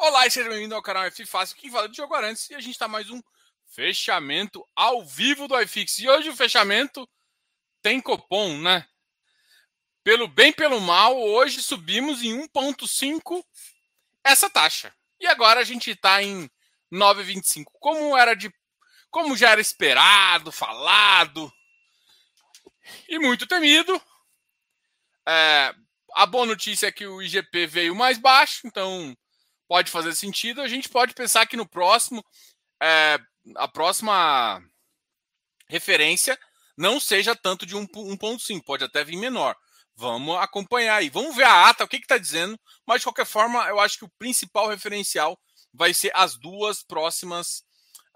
Olá e seja bem-vindo ao canal F Fácil, que fala de jogo antes e a gente está mais um fechamento ao vivo do iFix. E hoje o fechamento tem cupom, né? Pelo bem pelo mal, hoje subimos em 1.5 essa taxa. E agora a gente está em 9,25. Como era de como já era esperado, falado e muito temido. É, a boa notícia é que o IGP veio mais baixo, então pode fazer sentido. A gente pode pensar que no próximo, é, a próxima referência não seja tanto de 1.5, pode até vir menor. Vamos acompanhar aí. Vamos ver a ata, o que está dizendo. Mas, de qualquer forma, eu acho que o principal referencial vai ser as duas próximas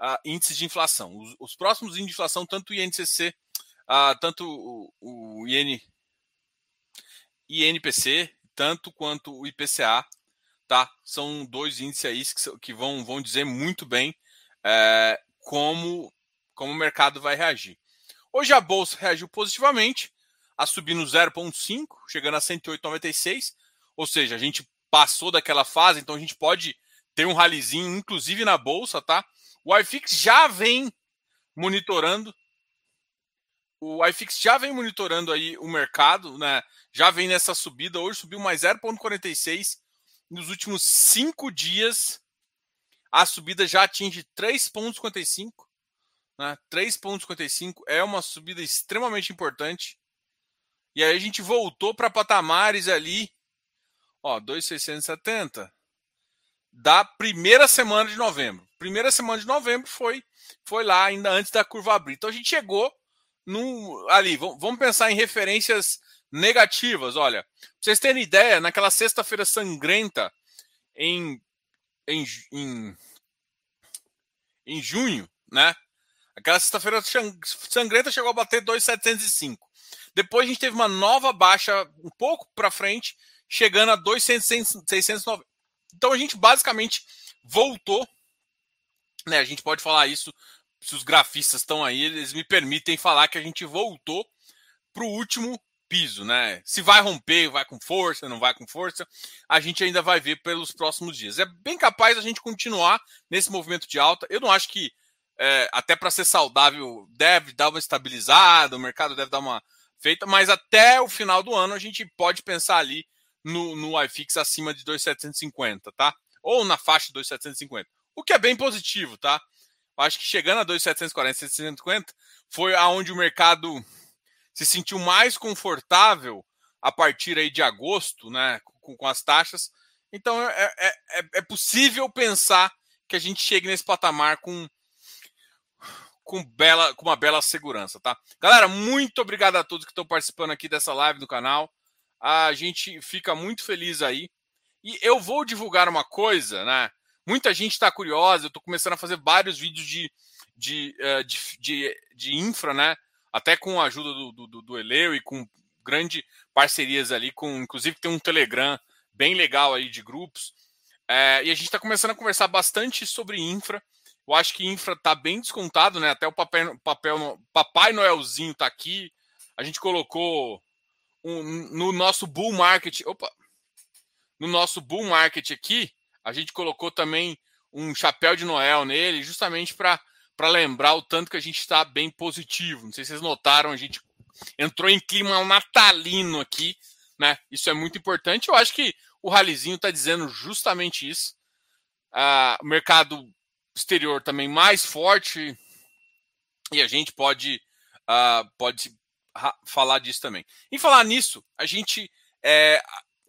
uh, índices de inflação. Os, os, próximos índices de inflação, tanto o INCC, uh, ah, tanto o, o IN, INPC, tanto quanto o IPCA, tá? São dois índices aí que, que vão, vão dizer muito bem é, como, como o mercado vai reagir. Hoje a bolsa reagiu positivamente, a subir no 0,5, chegando a 108,96. Ou seja, a gente passou daquela fase, então a gente pode ter um ralizinho, inclusive na bolsa, tá? O iFix já vem monitorando. O iFix já vem monitorando aí o mercado, né? Já vem nessa subida. Hoje subiu mais 0,46 nos últimos cinco dias, a subida já atinge 3,55. Né? 3,55 é uma subida extremamente importante. E aí a gente voltou para patamares ali, ó, 2,670 da primeira semana de novembro. Primeira semana de novembro foi foi lá ainda antes da curva abrir. Então a gente chegou no ali, vamos pensar em referências negativas. Olha, pra vocês terem ideia, naquela sexta-feira sangrenta em, em, em, em junho, né? Aquela sexta-feira sangrenta chegou a bater 2,705. Depois a gente teve uma nova baixa um pouco para frente, chegando a 2,690. Então a gente basicamente voltou, né? A gente pode falar isso se os grafistas estão aí, eles me permitem falar que a gente voltou para o último piso, né? Se vai romper, vai com força, não vai com força, a gente ainda vai ver pelos próximos dias. É bem capaz a gente continuar nesse movimento de alta. Eu não acho que, é, até para ser saudável, deve dar uma estabilizada, o mercado deve dar uma feita, mas até o final do ano a gente pode pensar ali no, no iFix acima de 2,750, tá? Ou na faixa de 2,750. O que é bem positivo, tá? Acho que chegando a 2,740, 750 foi aonde o mercado se sentiu mais confortável a partir aí de agosto, né, com, com as taxas. Então é, é, é, é possível pensar que a gente chegue nesse patamar com, com, bela, com uma bela segurança, tá? Galera, muito obrigado a todos que estão participando aqui dessa live do canal. A gente fica muito feliz aí. E eu vou divulgar uma coisa, né? Muita gente está curiosa. Eu estou começando a fazer vários vídeos de, de, eh, de, de, de infra, né? Até com a ajuda do, do, do Eleu e com grande parcerias ali, com inclusive tem um Telegram bem legal aí de grupos. É, e a gente está começando a conversar bastante sobre infra. Eu acho que infra está bem descontado, né? Até o papel, papel Papai Noelzinho está aqui. A gente colocou um, no nosso bull market. Opa! No nosso bull market aqui, a gente colocou também um chapéu de Noel nele, justamente para para lembrar o tanto que a gente está bem positivo. Não sei se vocês notaram, a gente entrou em clima natalino aqui, né? Isso é muito importante. Eu acho que o Ralizinho está dizendo justamente isso. Ah, o mercado exterior também mais forte e a gente pode, ah, pode falar disso também. Em falar nisso, a gente é,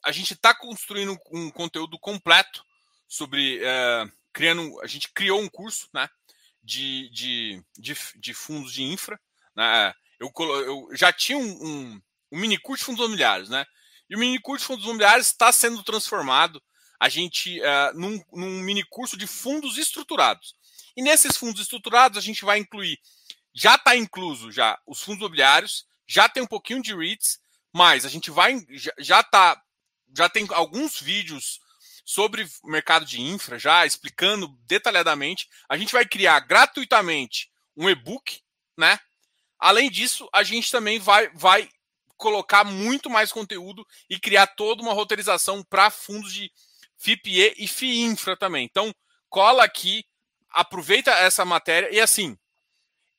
a gente está construindo um conteúdo completo sobre é, criando. A gente criou um curso, né? De, de, de, de fundos de infra. Né? Eu, eu já tinha um, um, um mini curso de fundos imobiliários, né? E o mini curso de fundos imobiliários está sendo transformado a gente uh, num, num mini curso de fundos estruturados. E nesses fundos estruturados a gente vai incluir, já está incluso já os fundos imobiliários, já tem um pouquinho de REITs, mas a gente vai já está já tem alguns vídeos sobre o mercado de infra, já explicando detalhadamente. A gente vai criar gratuitamente um e-book, né? Além disso, a gente também vai, vai colocar muito mais conteúdo e criar toda uma roteirização para fundos de FIPE e FIINFRA também. Então, cola aqui, aproveita essa matéria e assim,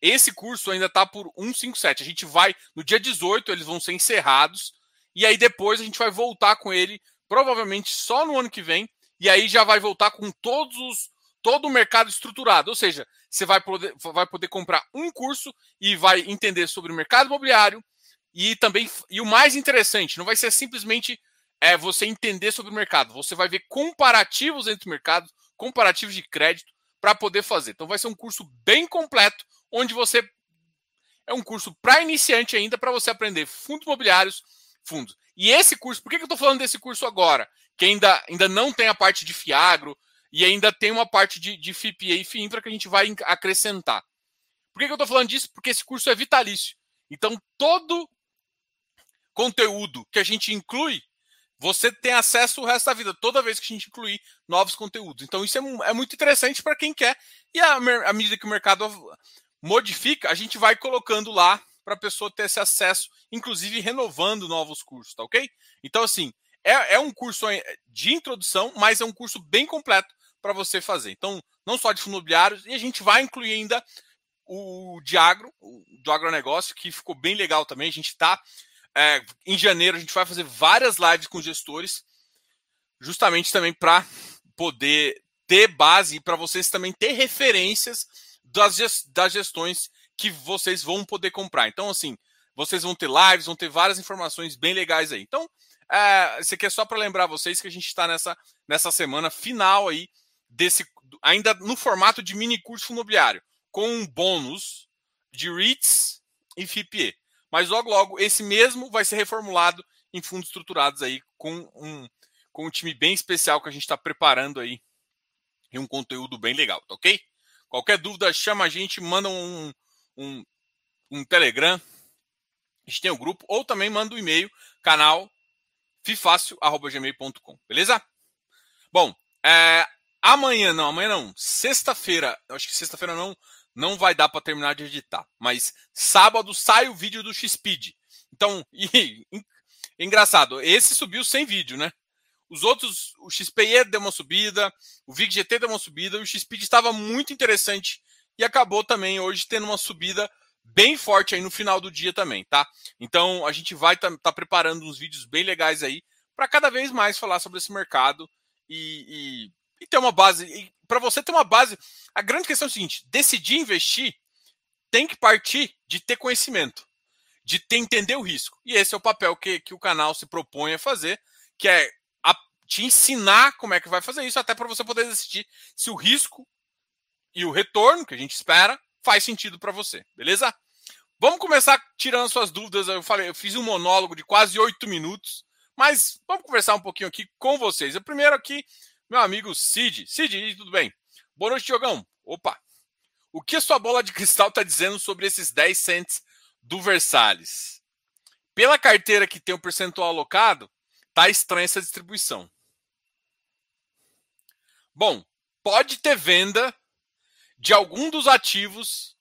esse curso ainda está por 157. A gente vai, no dia 18, eles vão ser encerrados, e aí depois a gente vai voltar com ele, provavelmente só no ano que vem, e aí já vai voltar com todos os todo o mercado estruturado. Ou seja, você vai poder, vai poder comprar um curso e vai entender sobre o mercado imobiliário e também e o mais interessante, não vai ser simplesmente é você entender sobre o mercado. Você vai ver comparativos entre mercados, comparativos de crédito para poder fazer. Então vai ser um curso bem completo, onde você é um curso para iniciante ainda para você aprender fundos imobiliários, fundos. E esse curso, por que, eu estou falando desse curso agora? Que ainda, ainda não tem a parte de Fiagro, e ainda tem uma parte de, de FIPA e FIINFRA que a gente vai acrescentar. Por que, que eu estou falando disso? Porque esse curso é vitalício. Então, todo conteúdo que a gente inclui, você tem acesso o resto da vida, toda vez que a gente incluir novos conteúdos. Então, isso é, é muito interessante para quem quer. E à medida que o mercado modifica, a gente vai colocando lá para a pessoa ter esse acesso, inclusive renovando novos cursos, tá ok? Então, assim, é, é um curso de introdução, mas é um curso bem completo para você fazer. Então, não só de fundo imobiliário, e a gente vai incluir ainda o de agro, o do agronegócio, que ficou bem legal também. A gente está. É, em janeiro, a gente vai fazer várias lives com gestores, justamente também para poder ter base e para vocês também ter referências das, das gestões que vocês vão poder comprar. Então, assim, vocês vão ter lives, vão ter várias informações bem legais aí. Então, é, isso aqui é só para lembrar vocês que a gente está nessa, nessa semana final aí desse ainda no formato de mini curso imobiliário, com um bônus de REITs e FIPE. Mas logo, logo, esse mesmo vai ser reformulado em fundos estruturados aí, com um, com um time bem especial que a gente está preparando aí e um conteúdo bem legal, tá ok? Qualquer dúvida, chama a gente, manda um, um, um Telegram, a gente tem o um grupo, ou também manda um e-mail, canal fifácil.gmail.com, beleza? Bom, é, Amanhã não, amanhã não. Sexta-feira, acho que sexta-feira não, não vai dar para terminar de editar. Mas sábado sai o vídeo do X-Speed. Então, e, engraçado, esse subiu sem vídeo, né? Os outros, o XPE deu uma subida, o VIG-GT deu uma subida, o X-Speed estava muito interessante e acabou também hoje tendo uma subida bem forte aí no final do dia também, tá? Então a gente vai estar tá, tá preparando uns vídeos bem legais aí para cada vez mais falar sobre esse mercado e, e e ter uma base. Para você ter uma base, a grande questão é o seguinte: decidir investir tem que partir de ter conhecimento, de ter, entender o risco. E esse é o papel que, que o canal se propõe a fazer, que é te ensinar como é que vai fazer isso, até para você poder decidir se o risco e o retorno que a gente espera faz sentido para você, beleza? Vamos começar tirando suas dúvidas. Eu falei, eu fiz um monólogo de quase oito minutos, mas vamos conversar um pouquinho aqui com vocês. O primeiro aqui meu amigo Cid. Cid, tudo bem? Boa noite, Diogão. Opa! O que a sua bola de cristal está dizendo sobre esses 10 cents do Versalhes? Pela carteira que tem o percentual alocado, tá estranha essa distribuição. Bom, pode ter venda de algum dos ativos,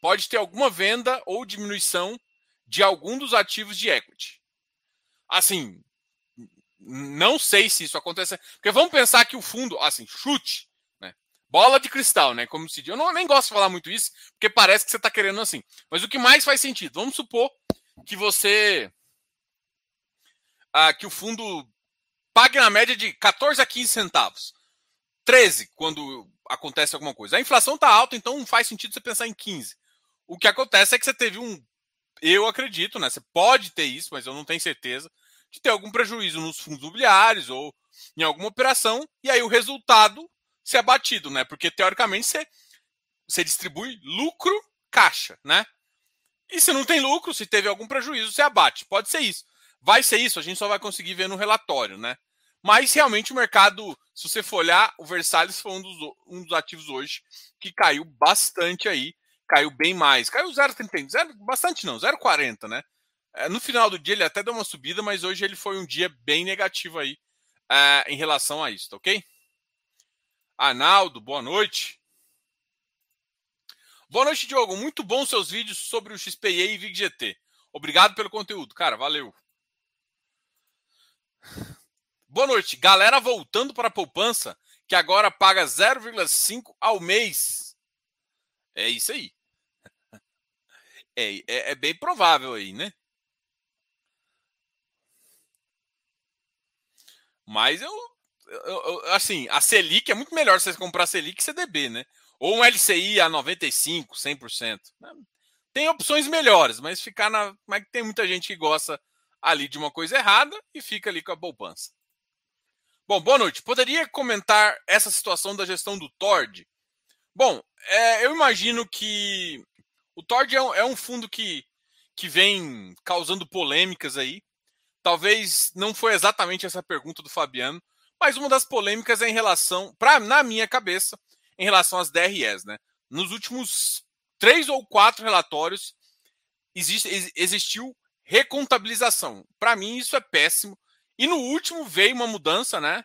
pode ter alguma venda ou diminuição de algum dos ativos de equity. Assim, não sei se isso acontece. Porque vamos pensar que o fundo, assim, chute, né? Bola de cristal, né? Como se diz. Eu não, nem gosto de falar muito isso, porque parece que você está querendo assim. Mas o que mais faz sentido? Vamos supor que você. Ah, que o fundo pague na média de 14 a 15 centavos. 13 quando acontece alguma coisa. A inflação está alta, então não faz sentido você pensar em 15. O que acontece é que você teve um. Eu acredito, né? Você pode ter isso, mas eu não tenho certeza de ter algum prejuízo nos fundos imobiliários ou em alguma operação, e aí o resultado ser abatido, né? Porque teoricamente você, você distribui lucro caixa, né? E se não tem lucro, se teve algum prejuízo, você abate. Pode ser isso. Vai ser isso, a gente só vai conseguir ver no relatório, né? Mas realmente o mercado, se você for olhar, o Versalhes foi um dos, um dos ativos hoje que caiu bastante aí, caiu bem mais. Caiu 0,30, bastante não, 0,40, né? É, no final do dia ele até deu uma subida, mas hoje ele foi um dia bem negativo aí é, em relação a isso, tá ok? Arnaldo, boa noite. Boa noite, Diogo. Muito bom seus vídeos sobre o XPE e VIGGT. Obrigado pelo conteúdo, cara. Valeu. Boa noite. Galera voltando para a poupança, que agora paga 0,5 ao mês. É isso aí. É, é, é, bem provável aí, né? Mas eu, eu, eu, assim, a Selic é muito melhor você comprar Selic que CDB, né? Ou um LCI a 95, 100%. Tem opções melhores, mas ficar na. Mas tem muita gente que gosta ali de uma coisa errada e fica ali com a poupança. Bom, boa noite. Poderia comentar essa situação da gestão do Tord? Bom, é, eu imagino que o Tord é um, é um fundo que, que vem causando polêmicas aí. Talvez não foi exatamente essa pergunta do Fabiano, mas uma das polêmicas é em relação, pra, na minha cabeça, em relação às DREs. Né? Nos últimos três ou quatro relatórios, existe, existiu recontabilização. Para mim, isso é péssimo. E no último veio uma mudança, né?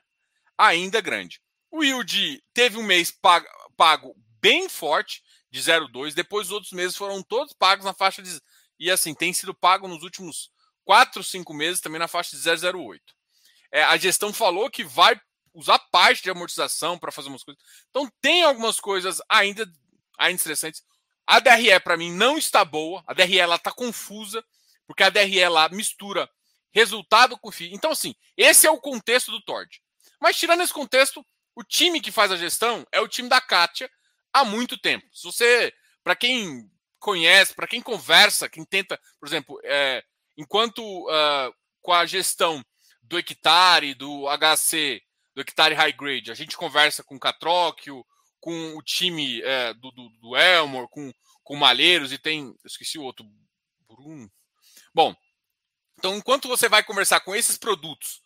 Ainda grande. O yield teve um mês pago, bem forte, de 0,2. Depois, os outros meses foram todos pagos na faixa de. E assim, tem sido pago nos últimos 4, 5 meses também na faixa de 0,08. É, a gestão falou que vai usar parte de amortização para fazer umas coisas. Então, tem algumas coisas ainda, ainda interessantes. A DRE, para mim, não está boa. A DRE está confusa porque a DRE lá mistura resultado com FII. Então, assim, esse é o contexto do Tord. Mas, tirando esse contexto, o time que faz a gestão é o time da Kátia há muito tempo. Se você, para quem conhece, para quem conversa, quem tenta, por exemplo, é, enquanto uh, com a gestão do hectare, do HC, do hectare high grade, a gente conversa com o Catróquio, com o time é, do, do, do, Elmore, com, com Malheiros e tem. Esqueci o outro. Bruno. Bom, então enquanto você vai conversar com esses produtos,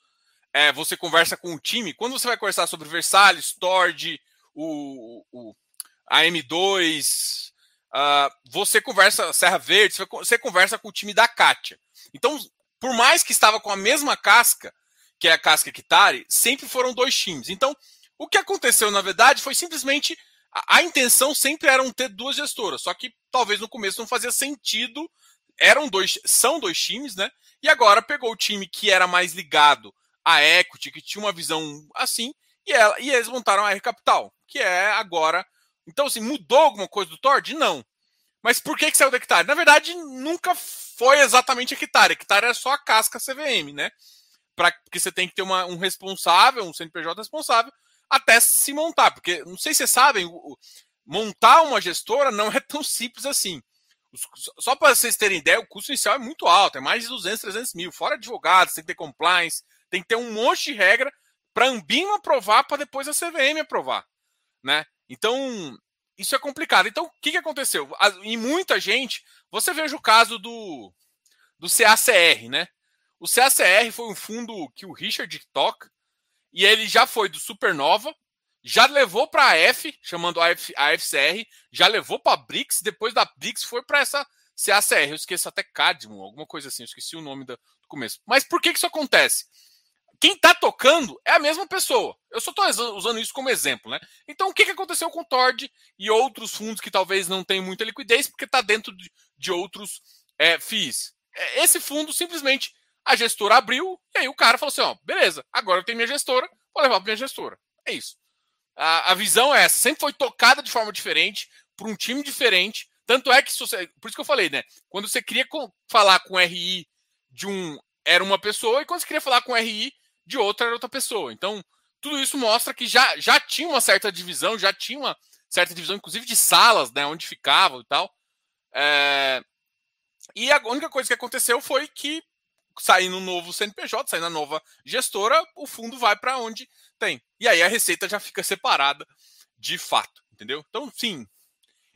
é, você conversa com o time. Quando você vai conversar sobre Versalhes, Tord, o, o, a M2, uh, ah, você conversa Serra Verde, você conversa com o time da Kátia. Então, por mais que estava com a mesma casca, que é a casca Kitari, sempre foram dois times. Então, o que aconteceu, na verdade, foi simplesmente a, a intenção sempre era ter duas gestoras, só que talvez no começo não fazia sentido eram dois, são dois times, né? E agora pegou o time que era mais ligado à equity, que tinha uma visão assim, e, ela, e eles montaram a R Capital, que é agora. Então, assim, mudou alguma coisa do Tord? Não. Mas por que, que saiu da hectare? Na verdade, nunca foi exatamente hectare. A hectare é só a casca CVM, né? Pra, porque você tem que ter uma, um responsável, um CNPJ responsável, até se montar. Porque, não sei se vocês sabem, montar uma gestora não é tão simples assim. Só para vocês terem ideia, o custo inicial é muito alto, é mais de 200, 300 mil. Fora advogados, tem que ter compliance, tem que ter um monte de regra para a Ambima aprovar, para depois a CVM aprovar. Né? Então, isso é complicado. Então, o que, que aconteceu? Em muita gente, você veja o caso do, do CACR, né? O CACR foi um fundo que o Richard toca, e ele já foi do Supernova, já levou para a F, chamando a, F, a FCR, já levou para a BRICS, depois da BRICS foi para essa CACR. Eu esqueço até Cadmo, alguma coisa assim, eu esqueci o nome do, começo. Mas por que, que isso acontece? Quem está tocando é a mesma pessoa. Eu só estou usando isso como exemplo, né? Então, o que, que aconteceu com o Tord e outros fundos que talvez não tenham muita liquidez porque está dentro de, de outros é, FIIs? É, esse fundo simplesmente a gestora abriu e aí o cara falou assim: ó, beleza, agora eu tenho minha gestora, vou levar para minha gestora. É isso. A, a visão é essa, sempre foi tocada de forma diferente, por um time diferente. Tanto é que, por isso que eu falei, né? Quando você queria falar com RI de um, era uma pessoa, e quando você queria falar com RI de outra, era outra pessoa. Então, tudo isso mostra que já, já tinha uma certa divisão, já tinha uma certa divisão, inclusive de salas, né? Onde ficavam e tal. É... E a única coisa que aconteceu foi que, saindo um novo CNPJ, saindo a nova gestora, o fundo vai para onde tem. E aí a receita já fica separada de fato, entendeu? Então, sim.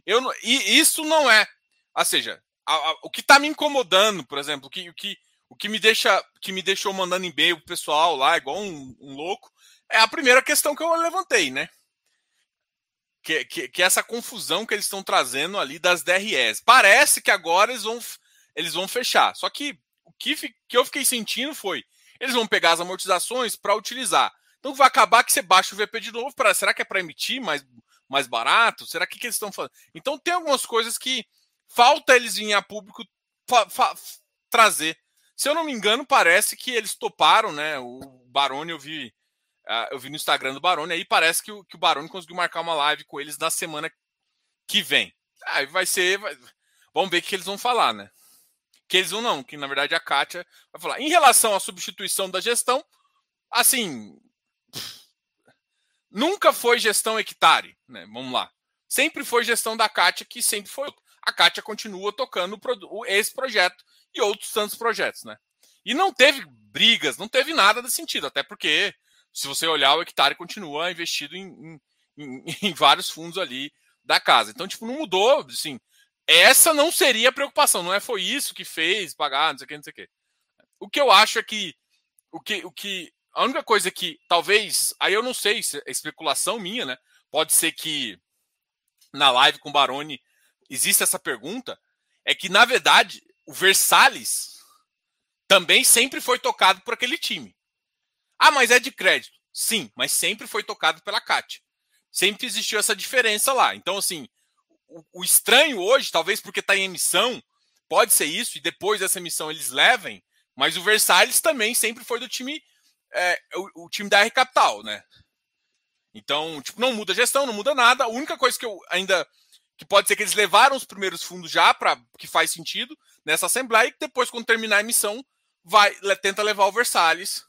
Eu não, e isso não é. Ou seja, a, a, o que está me incomodando, por exemplo, que, o que, o que me deixa que me deixou mandando e-mail pro pessoal lá, igual um, um louco, é a primeira questão que eu levantei, né? Que, que, que, essa confusão que eles estão trazendo ali das DREs. Parece que agora eles vão, eles vão fechar. Só que o que, que eu fiquei sentindo foi: eles vão pegar as amortizações para utilizar então vai acabar que você baixa o VP de novo. Pra, será que é para emitir mais, mais barato? Será que, que eles estão falando? Então tem algumas coisas que falta eles virem a público trazer. Se eu não me engano, parece que eles toparam, né? O Baroni, eu vi, uh, eu vi no Instagram do Baroni, aí parece que o, que o Baroni conseguiu marcar uma live com eles na semana que vem. Aí vai ser. Vai... Vamos ver o que eles vão falar, né? Que eles vão não, que na verdade a Kátia vai falar. Em relação à substituição da gestão, assim. Nunca foi gestão hectare, né? Vamos lá. Sempre foi gestão da Kátia, que sempre foi. A Kátia continua tocando esse projeto e outros tantos projetos, né? E não teve brigas, não teve nada desse sentido, até porque, se você olhar, o hectare continua investido em, em, em vários fundos ali da casa. Então, tipo, não mudou, assim. Essa não seria a preocupação, não é foi isso que fez pagar, não sei o que, não sei o que. O que eu acho é que o que, o que a única coisa que talvez, aí eu não sei, se é especulação minha, né? Pode ser que na live com o Baroni existe essa pergunta, é que na verdade o Versalhes também sempre foi tocado por aquele time. Ah, mas é de crédito. Sim, mas sempre foi tocado pela Kátia. Sempre existiu essa diferença lá. Então, assim, o, o estranho hoje, talvez porque está em emissão, pode ser isso, e depois dessa emissão eles levem, mas o Versalhes também sempre foi do time, é, o, o, time da R Capital, né? Então, tipo, não muda a gestão, não muda nada. A única coisa que eu ainda. que pode ser que eles levaram os primeiros fundos já, para que faz sentido, nessa Assembleia, e que depois, quando terminar a emissão, vai tenta levar o Versalhes.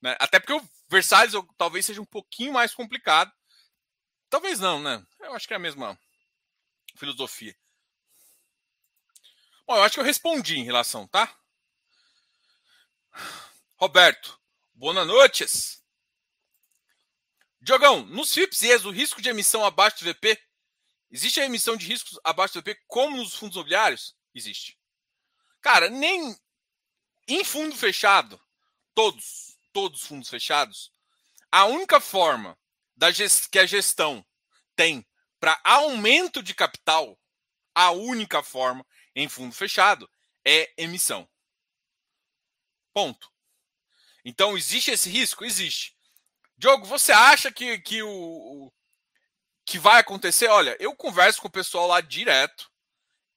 Né? Até porque o Versalhes talvez seja um pouquinho mais complicado. Talvez não, né? Eu acho que é a mesma filosofia. Bom, eu acho que eu respondi em relação, tá? Roberto, boas noites. Diogão, nos FIPS e o risco de emissão abaixo do VP, existe a emissão de riscos abaixo do VP como nos fundos imobiliários? Existe. Cara, nem em fundo fechado, todos, todos os fundos fechados, a única forma da que a gestão tem para aumento de capital, a única forma em fundo fechado é emissão. Ponto. Então, existe esse risco? Existe. Diogo, você acha que, que o, que vai acontecer? Olha, eu converso com o pessoal lá direto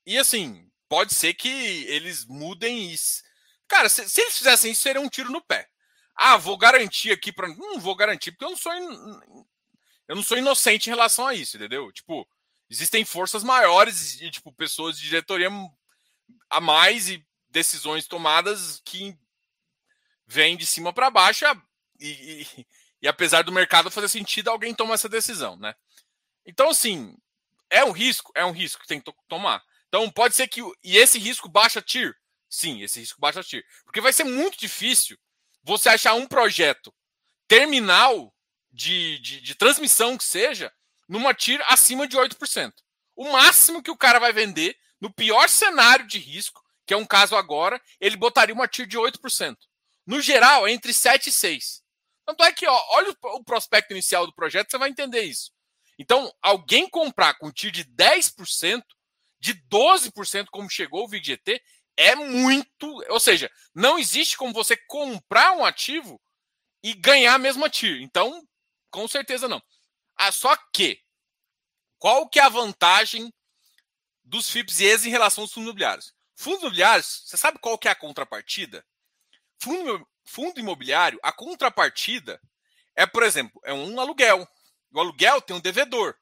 e assim, pode ser que eles mudem isso. Cara, se, se eles fizessem isso, seria um tiro no pé. Ah, vou garantir aqui para. Não vou garantir, porque eu não sou. In... Eu não sou inocente em relação a isso, entendeu? Tipo, existem forças maiores e, tipo, pessoas de diretoria a mais e decisões tomadas que vêm de cima para baixo e, e, e apesar do mercado fazer sentido, alguém toma essa decisão, né? Então, assim, é um risco? É um risco que tem que tomar. Então, pode ser que. E esse risco baixa TIR? Sim, esse risco baixa TIR. Porque vai ser muito difícil você achar um projeto terminal de, de, de transmissão que seja numa TIR acima de 8%. O máximo que o cara vai vender, no pior cenário de risco, que é um caso agora, ele botaria uma TIR de 8%. No geral, é entre 7 e 6. Tanto é que, ó, olha o prospecto inicial do projeto, você vai entender isso. Então, alguém comprar com TIR de 10%, de 12%, como chegou o VGT, é muito. Ou seja, não existe como você comprar um ativo e ganhar a mesma TIR. Então, com certeza não. Ah, só que, qual que é a vantagem dos FIPS e ES em relação aos fundos imobiliários? Fundos imobiliários, você sabe qual que é a contrapartida? Fundo, fundo imobiliário, a contrapartida é, por exemplo, é um aluguel. O aluguel tem um devedor.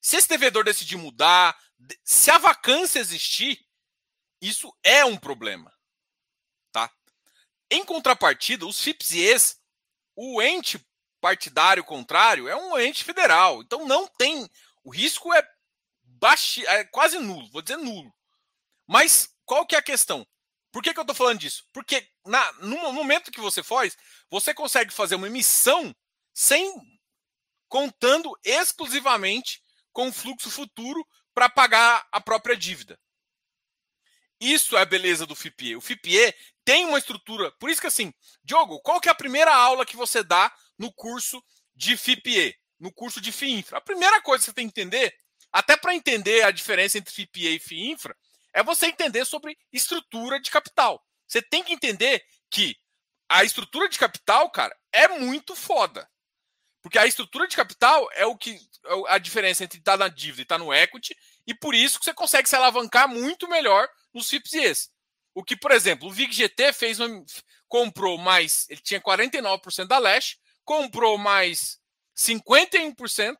Se esse devedor decidir mudar, se a vacância existir, isso é um problema. Tá? Em contrapartida, os FIPS e ES, o ente partidário contrário é um ente federal. Então não tem. O risco é, baixo, é quase nulo, vou dizer nulo. Mas qual que é a questão? Por que, que eu estou falando disso? Porque na, no momento que você faz, você consegue fazer uma emissão sem contando exclusivamente com o fluxo futuro para pagar a própria dívida. Isso é a beleza do FIPE. O FIPE tem uma estrutura. Por isso que assim, Diogo, qual que é a primeira aula que você dá no curso de FIPE, no curso de FIINFRA? A primeira coisa que você tem que entender, até para entender a diferença entre FIPE e FIINFRA, é você entender sobre estrutura de capital. Você tem que entender que a estrutura de capital, cara, é muito foda. Porque a estrutura de capital é o que é a diferença entre estar tá na dívida e estar tá no equity, e por isso que você consegue se alavancar muito melhor nos FIPS e ES. O que, por exemplo, o VIG-GT fez uma, comprou mais, ele tinha 49% da Lash, comprou mais 51%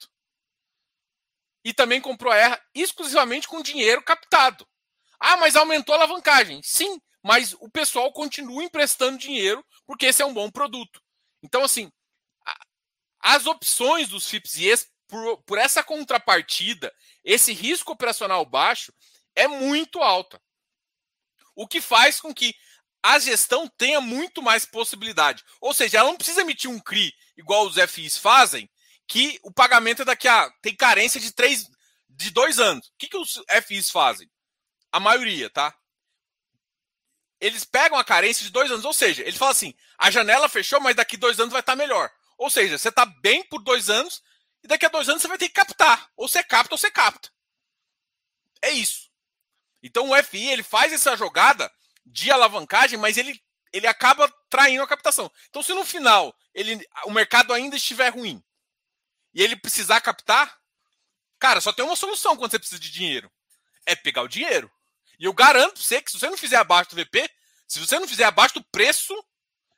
e também comprou a Erra exclusivamente com dinheiro captado. Ah, mas aumentou a alavancagem. Sim, mas o pessoal continua emprestando dinheiro porque esse é um bom produto. Então, assim, as opções dos FIPS e por, por essa contrapartida, esse risco operacional baixo, é muito alta. O que faz com que a gestão tenha muito mais possibilidade. Ou seja, ela não precisa emitir um CRI igual os FIs fazem, que o pagamento é daqui a. tem carência de três, de dois anos. O que, que os FIs fazem? A maioria, tá? Eles pegam a carência de dois anos, ou seja, ele fala assim: a janela fechou, mas daqui dois anos vai estar melhor. Ou seja, você está bem por dois anos e daqui a dois anos você vai ter que captar. Ou você capta ou você capta. É isso. Então o FI ele faz essa jogada de alavancagem, mas ele, ele acaba traindo a captação. Então, se no final ele, o mercado ainda estiver ruim e ele precisar captar, cara, só tem uma solução quando você precisa de dinheiro: é pegar o dinheiro. E eu garanto você que se você não fizer abaixo do VP, se você não fizer abaixo do preço,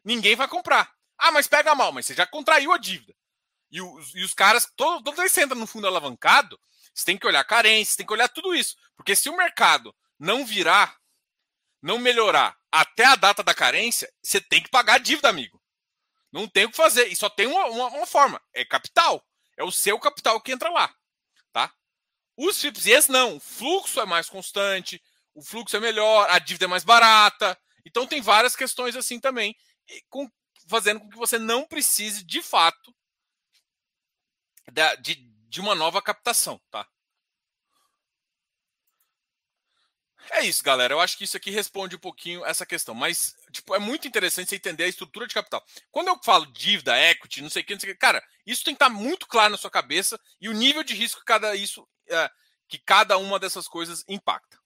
ninguém vai comprar. Ah, mas pega mal, mas você já contraiu a dívida. E os, e os caras, todo, toda vez que você entra no fundo alavancado, você tem que olhar carência, tem que olhar tudo isso. Porque se o mercado não virar não melhorar até a data da carência, você tem que pagar a dívida, amigo. Não tem o que fazer. E só tem uma, uma, uma forma: é capital. É o seu capital que entra lá. Tá? Os FIPS não. O fluxo é mais constante, o fluxo é melhor, a dívida é mais barata. Então tem várias questões assim também, com, fazendo com que você não precise, de fato, de, de uma nova captação. Tá? É isso, galera. Eu acho que isso aqui responde um pouquinho essa questão. Mas, tipo, é muito interessante você entender a estrutura de capital. Quando eu falo dívida, equity, não sei o que, não sei o que, cara, isso tem que estar muito claro na sua cabeça e o nível de risco que cada, isso, é, que cada uma dessas coisas impacta.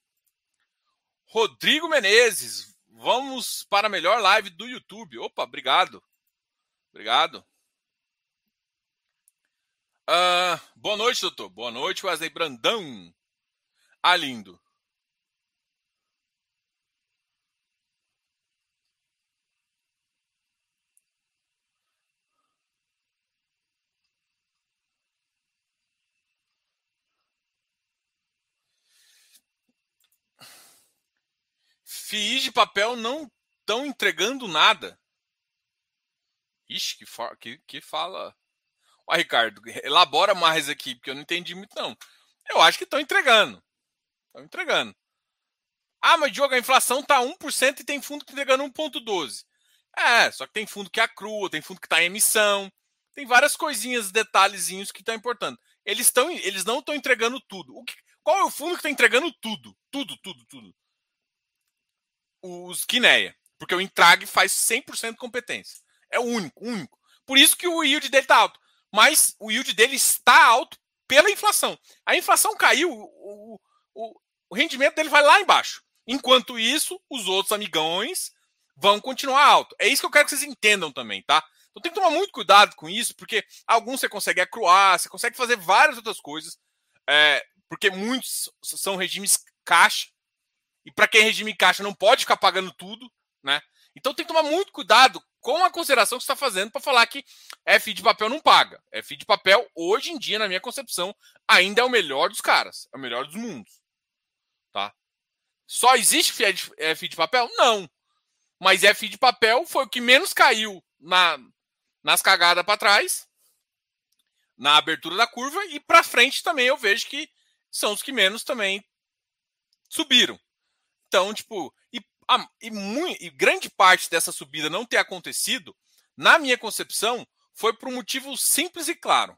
Rodrigo Menezes, vamos para a melhor live do YouTube. Opa, obrigado. Obrigado. Uh, boa noite, doutor. Boa noite, Wesley Brandão. Ah, lindo. FIIs de papel não estão entregando nada. Ixi, que, que, que fala. Ó, Ricardo, elabora mais aqui, porque eu não entendi muito, não. Eu acho que estão entregando. Estão entregando. Ah, mas Diogo, a inflação está 1% e tem fundo que tá entregando 1,12%. É, só que tem fundo que é crua, tem fundo que está em emissão. Tem várias coisinhas, detalhezinhos que estão importando. Eles, estão, eles não estão entregando tudo. Que, qual é o fundo que está entregando tudo? Tudo, tudo, tudo os Kineia, porque o Intrag faz 100% de competência. É o único, único. Por isso que o yield dele está alto. Mas o yield dele está alto pela inflação. A inflação caiu, o, o, o rendimento dele vai lá embaixo. Enquanto isso, os outros amigões vão continuar alto. É isso que eu quero que vocês entendam também, tá? Então tem que tomar muito cuidado com isso, porque alguns você consegue acruar, você consegue fazer várias outras coisas, é, porque muitos são regimes caixa, e para quem é regime caixa não pode ficar pagando tudo, né? Então tem que tomar muito cuidado com a consideração que você está fazendo para falar que FI de papel não paga. FI de papel, hoje em dia, na minha concepção, ainda é o melhor dos caras, é o melhor dos mundos. Tá? Só existe FI de papel? Não. Mas FI de papel foi o que menos caiu na, nas cagadas para trás, na abertura da curva, e para frente também eu vejo que são os que menos também subiram. Então, tipo, e, a, e, muito, e grande parte dessa subida não ter acontecido, na minha concepção, foi por um motivo simples e claro.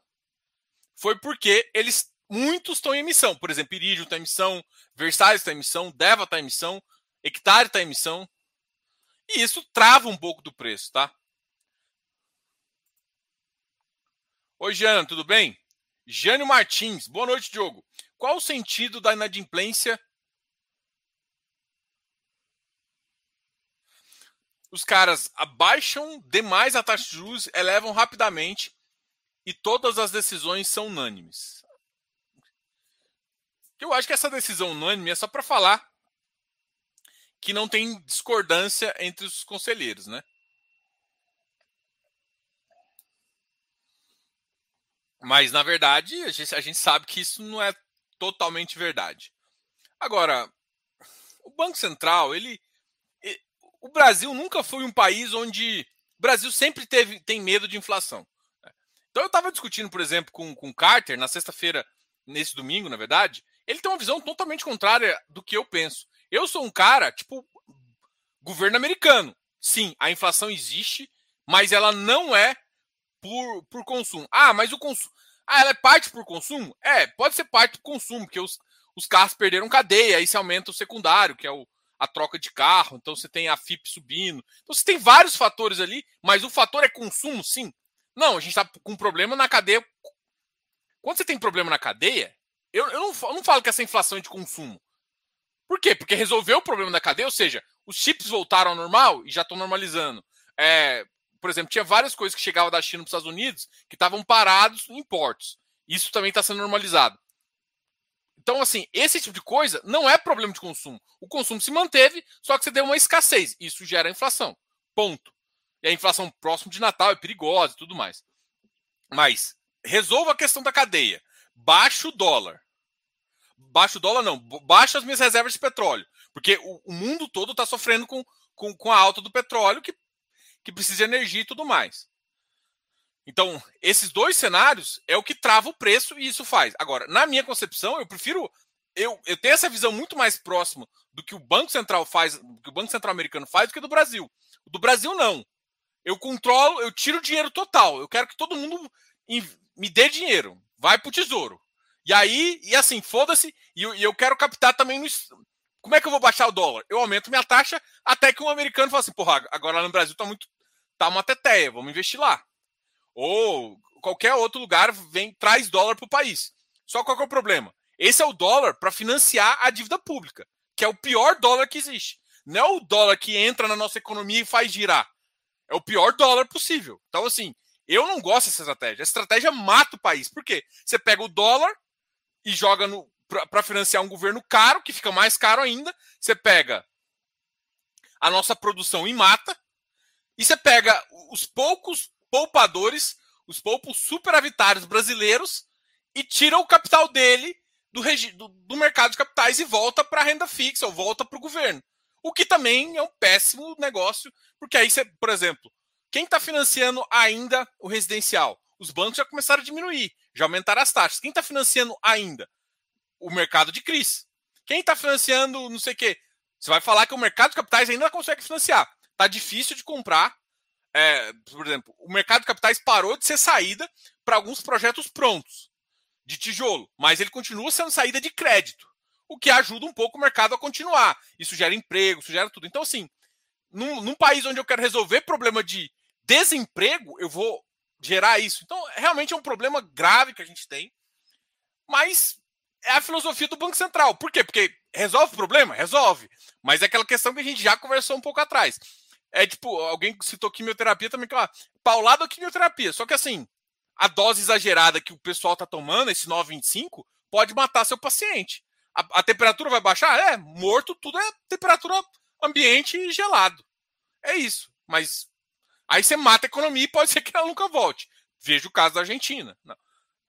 Foi porque eles muitos estão em emissão. Por exemplo, Iridium está em emissão, Versailles está em emissão, Deva está em emissão, Hectare está em emissão. E isso trava um pouco do preço, tá? Oi, Jean, tudo bem? Jânio Martins, boa noite, Diogo. Qual o sentido da inadimplência os caras abaixam demais a taxa de juros, elevam rapidamente e todas as decisões são unânimes. Eu acho que essa decisão unânime é só para falar que não tem discordância entre os conselheiros, né? Mas, na verdade, a gente, a gente sabe que isso não é totalmente verdade. Agora, o Banco Central, ele. O Brasil nunca foi um país onde. O Brasil sempre teve, tem medo de inflação. Então eu estava discutindo, por exemplo, com, com Carter na sexta-feira, nesse domingo, na verdade. Ele tem uma visão totalmente contrária do que eu penso. Eu sou um cara, tipo, governo americano. Sim, a inflação existe, mas ela não é por, por consumo. Ah, mas o consumo. Ah, ela é parte por consumo? É, pode ser parte por consumo, porque os, os carros perderam cadeia, aí você aumenta o secundário, que é o, a troca de carro, então você tem a FIP subindo. Então você tem vários fatores ali, mas o fator é consumo, sim. Não, a gente está com problema na cadeia. Quando você tem problema na cadeia, eu, eu, não, eu não falo que essa inflação é de consumo. Por quê? Porque resolveu o problema da cadeia, ou seja, os chips voltaram ao normal e já estão normalizando. É, por exemplo, tinha várias coisas que chegavam da China para os Estados Unidos que estavam parados em portos. Isso também está sendo normalizado. Então, assim, esse tipo de coisa não é problema de consumo. O consumo se manteve, só que você deu uma escassez. Isso gera inflação. Ponto. E a inflação próximo de Natal é perigosa e tudo mais. Mas resolva a questão da cadeia. Baixa o dólar. Baixa o dólar, não. Baixa as minhas reservas de petróleo. Porque o, o mundo todo está sofrendo com, com, com a alta do petróleo, que, que precisa de energia e tudo mais. Então, esses dois cenários é o que trava o preço e isso faz. Agora, na minha concepção, eu prefiro. Eu, eu tenho essa visão muito mais próxima do que o Banco Central faz, do que o Banco Central americano faz, do que do Brasil. Do Brasil, não. Eu controlo, eu tiro o dinheiro total. Eu quero que todo mundo me dê dinheiro. Vai pro tesouro. E aí, e assim, foda-se. E eu, eu, quero captar também no. Como é que eu vou baixar o dólar? Eu aumento minha taxa até que um americano fala assim, porra, agora lá no Brasil tá muito. tá uma teteia, vamos investir lá ou qualquer outro lugar vem traz dólar para o país. Só qual é o problema? Esse é o dólar para financiar a dívida pública, que é o pior dólar que existe. Não é o dólar que entra na nossa economia e faz girar. É o pior dólar possível. Então, assim, eu não gosto dessa estratégia. A estratégia mata o país. Por quê? Você pega o dólar e joga para financiar um governo caro, que fica mais caro ainda. Você pega a nossa produção e mata. E você pega os poucos poupadores, os poupos superavitários brasileiros e tira o capital dele do, do, do mercado de capitais e volta para a renda fixa ou volta para o governo. O que também é um péssimo negócio, porque aí você, por exemplo, quem está financiando ainda o residencial? Os bancos já começaram a diminuir, já aumentaram as taxas. Quem está financiando ainda? O mercado de crise. Quem está financiando não sei o quê? Você vai falar que o mercado de capitais ainda consegue financiar. Está difícil de comprar é, por exemplo, o mercado de capitais parou de ser saída para alguns projetos prontos de tijolo, mas ele continua sendo saída de crédito, o que ajuda um pouco o mercado a continuar. Isso gera emprego, isso gera tudo. Então, assim, num, num país onde eu quero resolver problema de desemprego, eu vou gerar isso. Então, realmente é um problema grave que a gente tem, mas é a filosofia do Banco Central. Por quê? Porque resolve o problema? Resolve. Mas é aquela questão que a gente já conversou um pouco atrás. É tipo, alguém citou quimioterapia também, que paulada ou quimioterapia. Só que assim, a dose exagerada que o pessoal tá tomando, esse 925, pode matar seu paciente. A, a, temperatura vai baixar? É, morto, tudo é temperatura ambiente e gelado. É isso. Mas aí você mata a economia e pode ser que ela nunca volte. Veja o caso da Argentina. Não.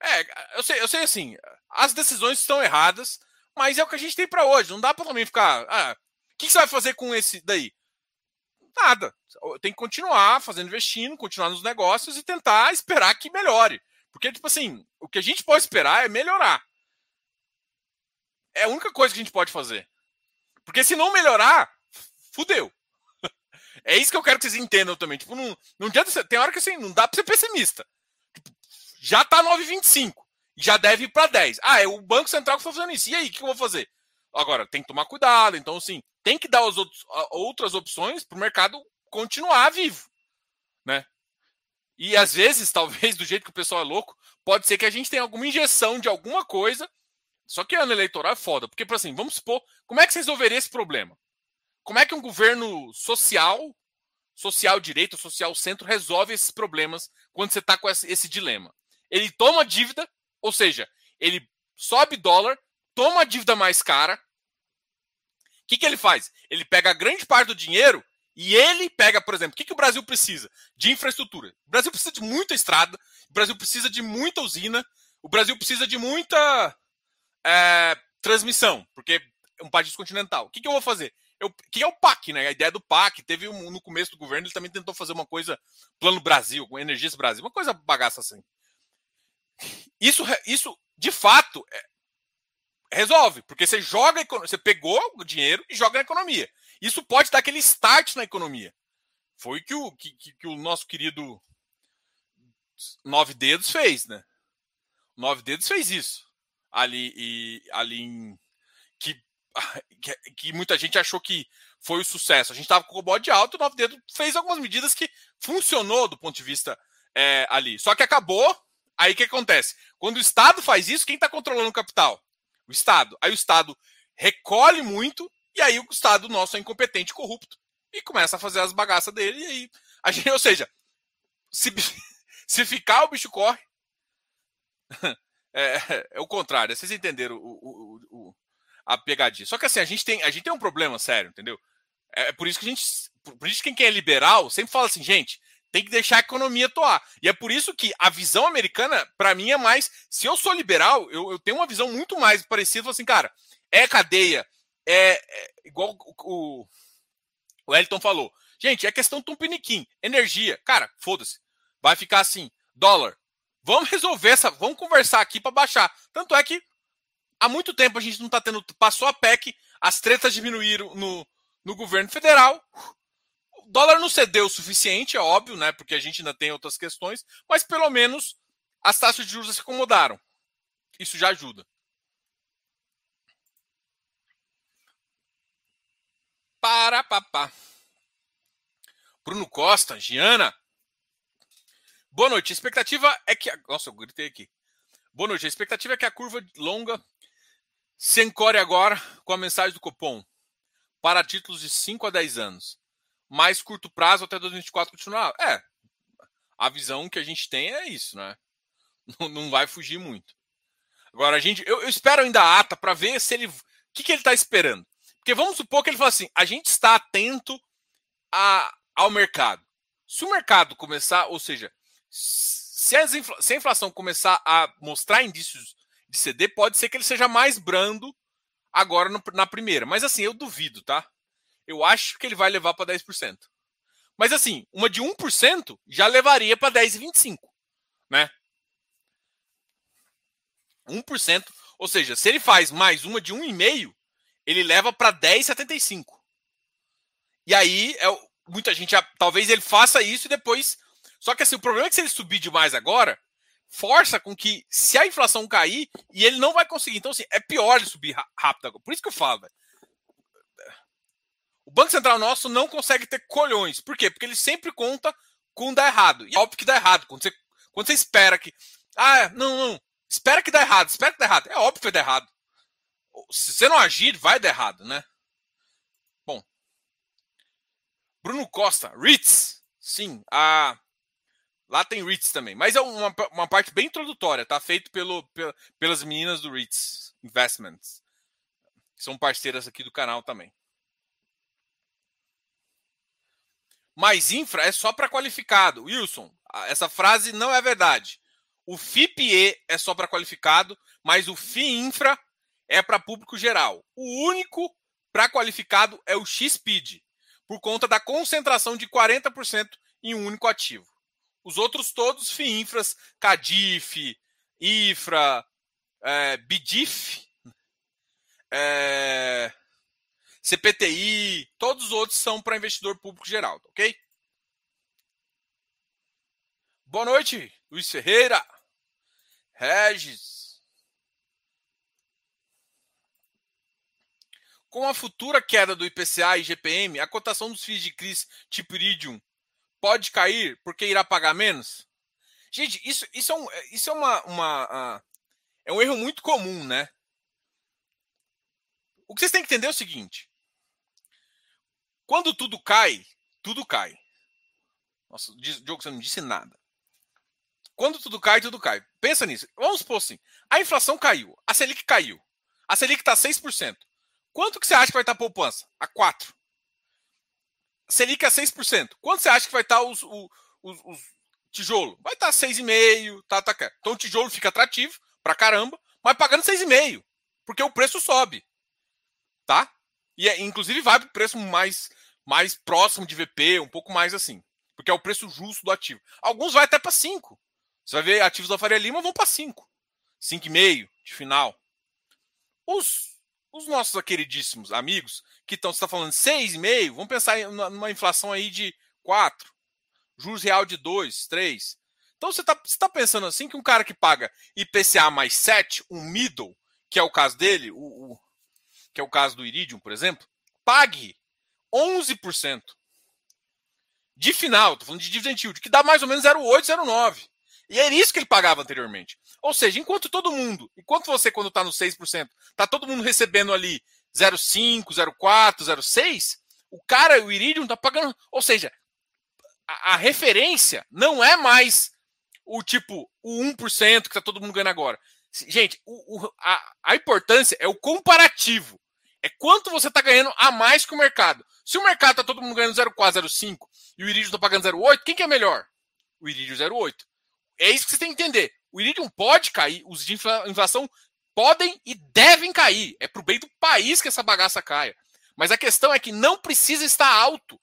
É, eu sei, eu sei assim, as decisões estão erradas, mas é o que a gente tem para hoje. Não dá para também ficar. Ah, o que você vai fazer com esse daí? Nada. Tem que continuar fazendo investindo, continuar nos negócios e tentar esperar que melhore. Porque, tipo assim, o que a gente pode esperar é melhorar. É a única coisa que a gente pode fazer. Porque se não melhorar, fudeu. É isso que eu quero que vocês entendam também. Tipo, não, não adianta você, Tem hora que assim, não dá pra ser pessimista. Tipo, já tá 9,25. Já deve ir pra 10. Ah, é o Banco Central que está fazendo isso. E aí, o que eu vou fazer? Agora, tem que tomar cuidado. Então, assim, tem que dar as outras opções para o mercado continuar vivo. Né? E às vezes, talvez, do jeito que o pessoal é louco, pode ser que a gente tenha alguma injeção de alguma coisa. Só que ano eleitoral é foda. Porque, assim, vamos supor, como é que você resolveria esse problema? Como é que um governo social, social direito, social centro, resolve esses problemas quando você está com esse dilema? Ele toma dívida, ou seja, ele sobe dólar, toma a dívida mais cara, que, que ele faz? Ele pega grande parte do dinheiro e ele pega, por exemplo, o que, que o Brasil precisa? De infraestrutura. O Brasil precisa de muita estrada, o Brasil precisa de muita usina, o Brasil precisa de muita é, transmissão, porque é um país continental. O que, que eu vou fazer? Eu, que é o PAC, né? A ideia do PAC. Teve um, no começo do governo, ele também tentou fazer uma coisa, Plano Brasil, com Energias Brasil, uma coisa bagaça assim. Isso, isso de fato, é, resolve, porque você joga, você pegou o dinheiro e joga na economia. Isso pode dar aquele start na economia. Foi que o que, que o nosso querido Nove Dedos fez, né? Nove Dedos fez isso. Ali e ali em, que, que, que muita gente achou que foi o sucesso. A gente estava com o bode alto, o Nove Dedos fez algumas medidas que funcionou do ponto de vista é, ali. Só que acabou. Aí o que acontece? Quando o Estado faz isso, quem está controlando o capital? O Estado. Aí o Estado recolhe muito e aí o Estado nosso é incompetente, corrupto e começa a fazer as bagaças dele. E aí, a gente, ou seja, se, se ficar, o bicho corre. É, é, é o contrário. Vocês entenderam o, o, o, a pegadinha. Só que assim, a gente tem, a gente tem um problema sério, entendeu? É, é por isso que a gente. Por isso que quem é liberal sempre fala assim, gente, tem que deixar a economia toar. E é por isso que a visão americana, para mim, é mais. Se eu sou liberal, eu, eu tenho uma visão muito mais parecida, assim, cara, é cadeia, é, é igual o, o Elton falou. Gente, é questão tumpiniquim. Energia. Cara, foda-se. Vai ficar assim. Dólar. Vamos resolver essa. Vamos conversar aqui para baixar. Tanto é que há muito tempo a gente não está tendo. Passou a PEC, as tretas diminuíram no, no governo federal. Dólar não cedeu o suficiente, é óbvio, né? Porque a gente ainda tem outras questões, mas pelo menos as taxas de juros se acomodaram. Isso já ajuda. Para papá. Bruno Costa, Giana. Boa noite. A expectativa é que. Nossa, eu gritei aqui. Boa noite. A expectativa é que a curva longa se encore agora com a mensagem do Copom para títulos de 5 a 10 anos. Mais curto prazo até 2024 continuar. É. A visão que a gente tem é isso, né? Não, vai fugir muito. Agora, a gente. Eu, eu espero ainda a ata para ver se ele. O que, que ele está esperando? Porque vamos supor que ele fala assim: a gente está atento a, ao mercado. Se o mercado começar, ou seja, se, infla, se a inflação começar a mostrar indícios de ceder, pode ser que ele seja mais brando agora no, na primeira. Mas assim, eu duvido, tá? Eu acho que ele vai levar para 10%. Mas assim, uma de 1% já levaria para 10,25%, né? 1%, ou seja, se ele faz mais uma de 1,5%, ele leva para 10,75. E aí, é, muita gente, talvez ele faça isso e depois. Só que assim, o problema é que se ele subir demais agora, força com que, se a inflação cair, e ele não vai conseguir. Então, assim, é pior ele subir rápido agora. Por isso que eu falo, velho. Banco Central nosso não consegue ter colhões. Por quê? Porque ele sempre conta com dar errado. E é óbvio que dá errado. Quando você, quando você espera que. Ah, não, não. Espera que dá errado, espera que dá errado. É óbvio que vai dar errado se você não agir, vai dar errado, né? Bom. Bruno Costa, REITs. Sim, a... lá tem REITs também. Mas é uma, uma parte bem introdutória, tá? Feito pelo, pelas meninas do REITs Investments. São parceiras aqui do canal também. Mais infra é só para qualificado. Wilson, essa frase não é verdade. O FIPE é só para qualificado, mas o FIINFRA é para público geral. O único para qualificado é o XPID, por conta da concentração de 40% em um único ativo. Os outros todos, FIINFRAS, CADIF, IFRA, é, é, CPTI, todos os outros são para investidor público geral, ok? Boa noite, Luiz Ferreira, Regis, Com a futura queda do IPCA e GPM, a cotação dos FIIs de CRIs tipo Iridium pode cair porque irá pagar menos? Gente, isso, isso é, um, isso é uma, uma uh, é um erro muito comum, né? O que vocês têm que entender é o seguinte: quando tudo cai, tudo cai. Nossa, Diogo, você não disse nada. Quando tudo cai, tudo cai. Pensa nisso. Vamos supor assim: a inflação caiu, a Selic caiu. A Selic está 6%. Quanto que você acha que vai estar a poupança? A 4. Selic a 6%. Quanto você acha que vai estar os, os, os, os tijolo? Vai estar 6,5%. Tá, tá, tá. Então o tijolo fica atrativo pra caramba, mas pagando 6,5%. Porque o preço sobe. Tá? E é, inclusive vai para o preço mais, mais próximo de VP, um pouco mais assim. Porque é o preço justo do ativo. Alguns vai até para 5. Você vai ver ativos da Faria Lima vão para 5. 5,5 de final. Os, os nossos queridíssimos amigos que estão, você está falando 6,5, vamos pensar numa inflação aí de 4. Juros real de 2, 3. Então você está tá pensando assim que um cara que paga IPCA mais 7, um middle, que é o caso dele, o, o que é o caso do Iridium, por exemplo, pague 11% de final, estou falando de dividend yield, que dá mais ou menos 0,8, 0,9. E era isso que ele pagava anteriormente. Ou seja, enquanto todo mundo, enquanto você, quando está no 6%, está todo mundo recebendo ali 0,5, 0,4, 0,6, o cara, o Iridium, está pagando. Ou seja, a, a, referência não é mais o tipo o 1% que está todo mundo ganhando agora. Gente, o, o, a, a importância é o comparativo. É quanto você está ganhando a mais que o mercado. Se o mercado está todo mundo ganhando 0,4, 0,5 e o Iridium está pagando 0,8, quem que é melhor? O Iridium 0,8. É isso que você tem que entender. O Iridium pode cair, os de inflação podem e devem cair. É para o bem do país que essa bagaça caia. Mas a questão é que não precisa estar alto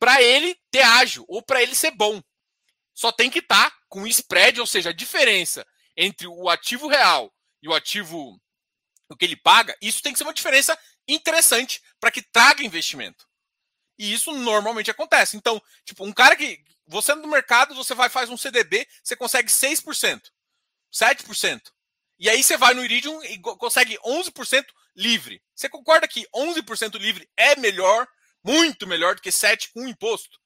para ele ter ágil ou para ele ser bom. Só tem que estar tá com spread, ou seja, a diferença entre o ativo real e o ativo o que ele paga, isso tem que ser uma diferença interessante para que traga investimento. E isso normalmente acontece. Então, tipo, um cara que. Você no mercado, você vai faz um CDB, você consegue 6%, 7%. E aí você vai no Iridium e consegue 11% livre. Você concorda que 11% livre é melhor, muito melhor do que 7 com imposto?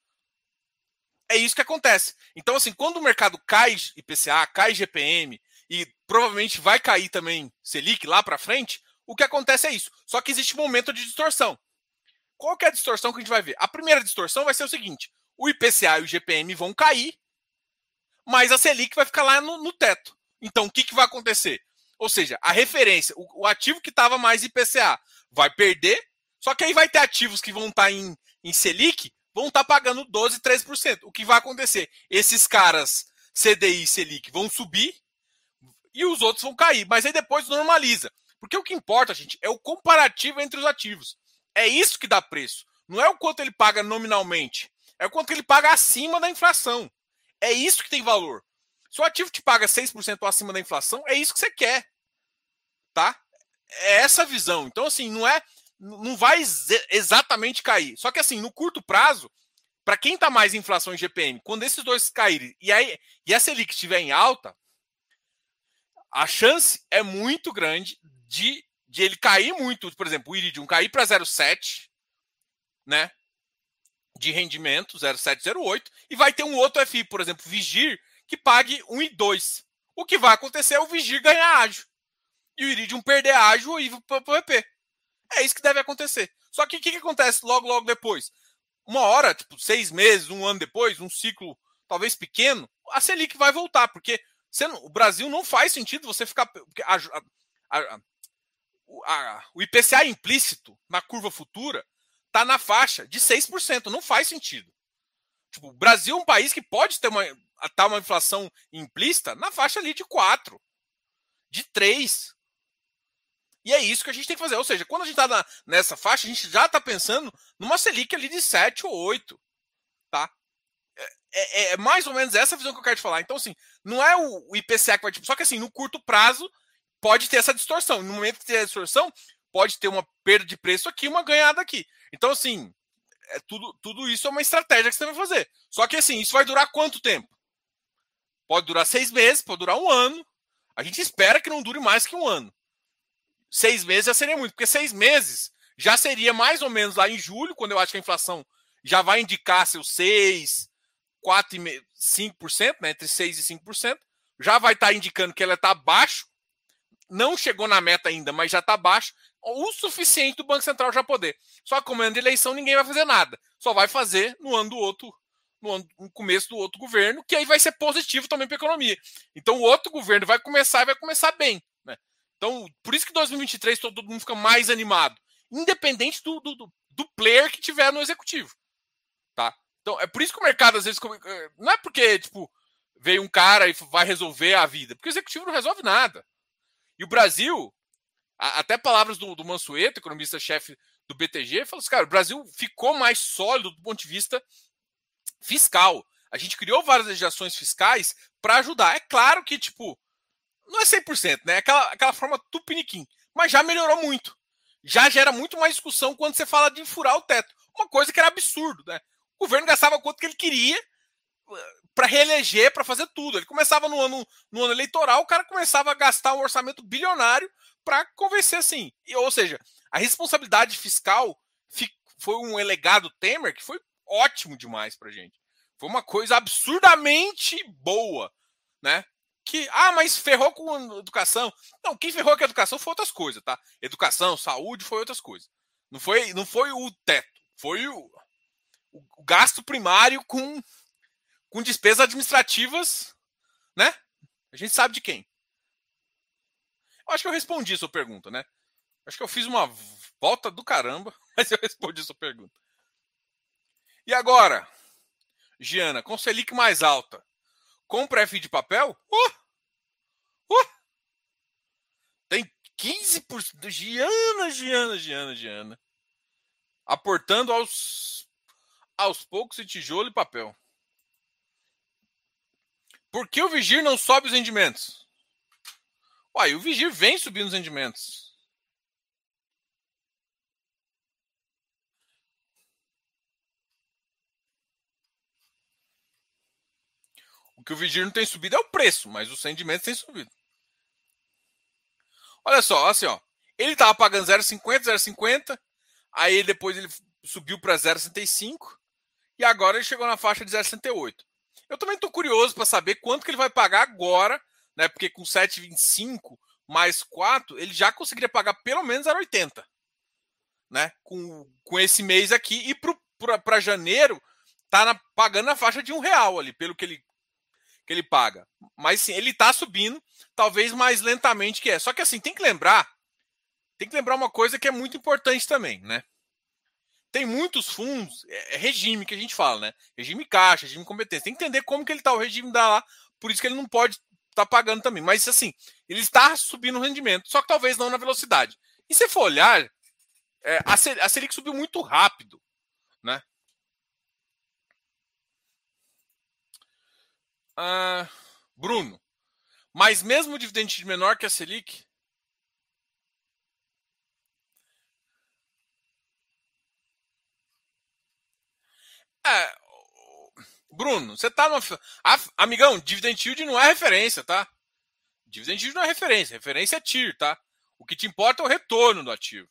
É isso que acontece. Então, assim, quando o mercado cai IPCA, cai GPM, e provavelmente vai cair também Selic lá para frente, o que acontece é isso. Só que existe um momento de distorção. Qual que é a distorção que a gente vai ver? A primeira distorção vai ser o seguinte: o IPCA e o GPM vão cair, mas a Selic vai ficar lá no, no teto. Então, o que, que vai acontecer? Ou seja, a referência, o, o ativo que estava mais IPCA vai perder, só que aí vai ter ativos que vão estar tá em, em Selic, vão estar tá pagando 12, 13%. O que vai acontecer? Esses caras CDI e Selic vão subir, e os outros vão cair. Mas aí depois normaliza. Porque o que importa, gente, é o comparativo entre os ativos. É isso que dá preço. Não é o quanto ele paga nominalmente. É o quanto ele paga acima da inflação. É isso que tem valor. Se o ativo te paga 6% acima da inflação, é isso que você quer. Tá? É essa visão. Então, assim, não é. Não vai exatamente cair. Só que, assim, no curto prazo, para quem está mais em inflação em GPM, quando esses dois caírem e, aí, e a Selic estiver em alta, a chance é muito grande de, de ele cair muito, por exemplo, o Iridium cair para 0,7, né? De rendimento, 0,708, e vai ter um outro FI, por exemplo, Vigir, que pague 1,2. O que vai acontecer é o Vigir ganhar ágio. E o Iridium perder ágio e ir para o EP. É isso que deve acontecer. Só que o que, que acontece logo, logo depois? Uma hora, tipo, seis meses, um ano depois, um ciclo talvez pequeno, a Selic vai voltar, porque não, o Brasil não faz sentido você ficar. A, a, a, o IPCA implícito na curva futura está na faixa de 6%. Não faz sentido. Tipo, o Brasil é um país que pode ter uma, tá uma inflação implícita na faixa ali de 4, de 3. E é isso que a gente tem que fazer. Ou seja, quando a gente está nessa faixa, a gente já está pensando numa Selic ali de 7 ou 8. Tá? É, é, é, mais ou menos essa visão que eu quero te falar. Então, assim, não é o, IPCA que vai. Tipo, só que, assim, no curto prazo, pode ter essa distorção. No momento que tem a distorção, pode ter uma perda de preço aqui uma ganhada aqui. Então, assim, é tudo, tudo isso é uma estratégia que você vai fazer. Só que, assim, isso vai durar quanto tempo? Pode durar seis meses, pode durar um ano. A gente espera que não dure mais que um ano. Seis meses já seria muito, porque seis meses já seria mais ou menos lá em julho, quando eu acho que a inflação já vai indicar seus 6, 4,5%, 5%, né, entre 6% e 5%, já vai estar tá indicando que ela está abaixo, não chegou na meta ainda, mas já está abaixo, o suficiente do Banco Central já poder. Só que como ano de eleição, ninguém vai fazer nada. Só vai fazer no ano do outro, no, ano, no começo do outro governo, que aí vai ser positivo também para a economia. Então o outro governo vai começar e vai começar bem. Né? Então, por isso que 2023 todo mundo fica mais animado. independente do, do, do player que tiver no executivo. Tá? Então, é por isso que o mercado, às vezes, eh, não é porque, tipo, veio um cara e vai resolver a vida, porque o executivo não resolve nada. E o Brasil, até palavras do, do Mansueto, economista-chefe do BTG, falou assim, cara, o Brasil ficou mais sólido do ponto de vista fiscal. A gente criou várias legislações fiscais para ajudar. É claro que, tipo, não é 100%, né? É aquela, aquela forma tupiniquim. Mas já melhorou muito. Já gera muito mais discussão quando você fala de furar o teto. Uma coisa que era absurdo, né? O governo gastava quanto que ele queria eh, para reeleger, para fazer tudo. Ele começava no ano, no ano eleitoral, o cara começava a gastar um orçamento bilionário para convencer assim. E, ou seja, a responsabilidade fiscal foi um legado Temer que foi ótimo demais para gente. Foi uma coisa absurdamente boa, né? Que, ah, mas ferrou com educação. Não, quem ferrou com a educação foi outras coisas, tá? Educação, saúde, foi outras coisas. Não foi, não foi o teto, foi o, o gasto primário com, com despesas administrativas, né? A gente sabe de quem. Eu acho que eu respondi a sua pergunta, né? Acho que eu fiz uma volta do caramba, mas eu respondi a sua pergunta. E agora, Giana, com Selic mais alta, compra F de papel? Uh! Uh! Tem 15%. Giana, Giana, Giana, Giana. Aportando aos, aos poucos em tijolo e papel. Por que o Vigir não sobe os rendimentos? Uai, o Vigir vem subindo os rendimentos. O que o Vigir não tem subido é o preço, mas os rendimentos têm subido. Olha só, assim, ó. Ele estava pagando 0,50, 0,50, aí depois ele subiu para 0,65 e agora ele chegou na faixa de 0,68. Eu também estou curioso para saber quanto que ele vai pagar agora, né? Porque com 7,25 mais 4, ele já conseguiria pagar pelo menos 0,80. Né? Com, com esse mês aqui. E para janeiro, tá na, pagando a faixa de um real ali, pelo que ele que ele paga. Mas sim, ele está subindo, talvez mais lentamente que é. Só que assim, tem que lembrar, tem que lembrar uma coisa que é muito importante também, né? Tem muitos fundos, é, é regime que a gente fala, né? Regime caixa, regime competência. Tem que entender como que ele está o regime da lá, por isso que ele não pode estar tá pagando também. Mas assim, ele está subindo o rendimento, só que talvez não na velocidade. E se for olhar, é, a Selic subiu muito rápido, né? Ah, Bruno, mas mesmo o dividend menor que a Selic? É, Bruno, você tá numa. Amigão, dividend yield não é referência, tá? Dividend yield não é referência. Referência é TIR, tá? O que te importa é o retorno do ativo.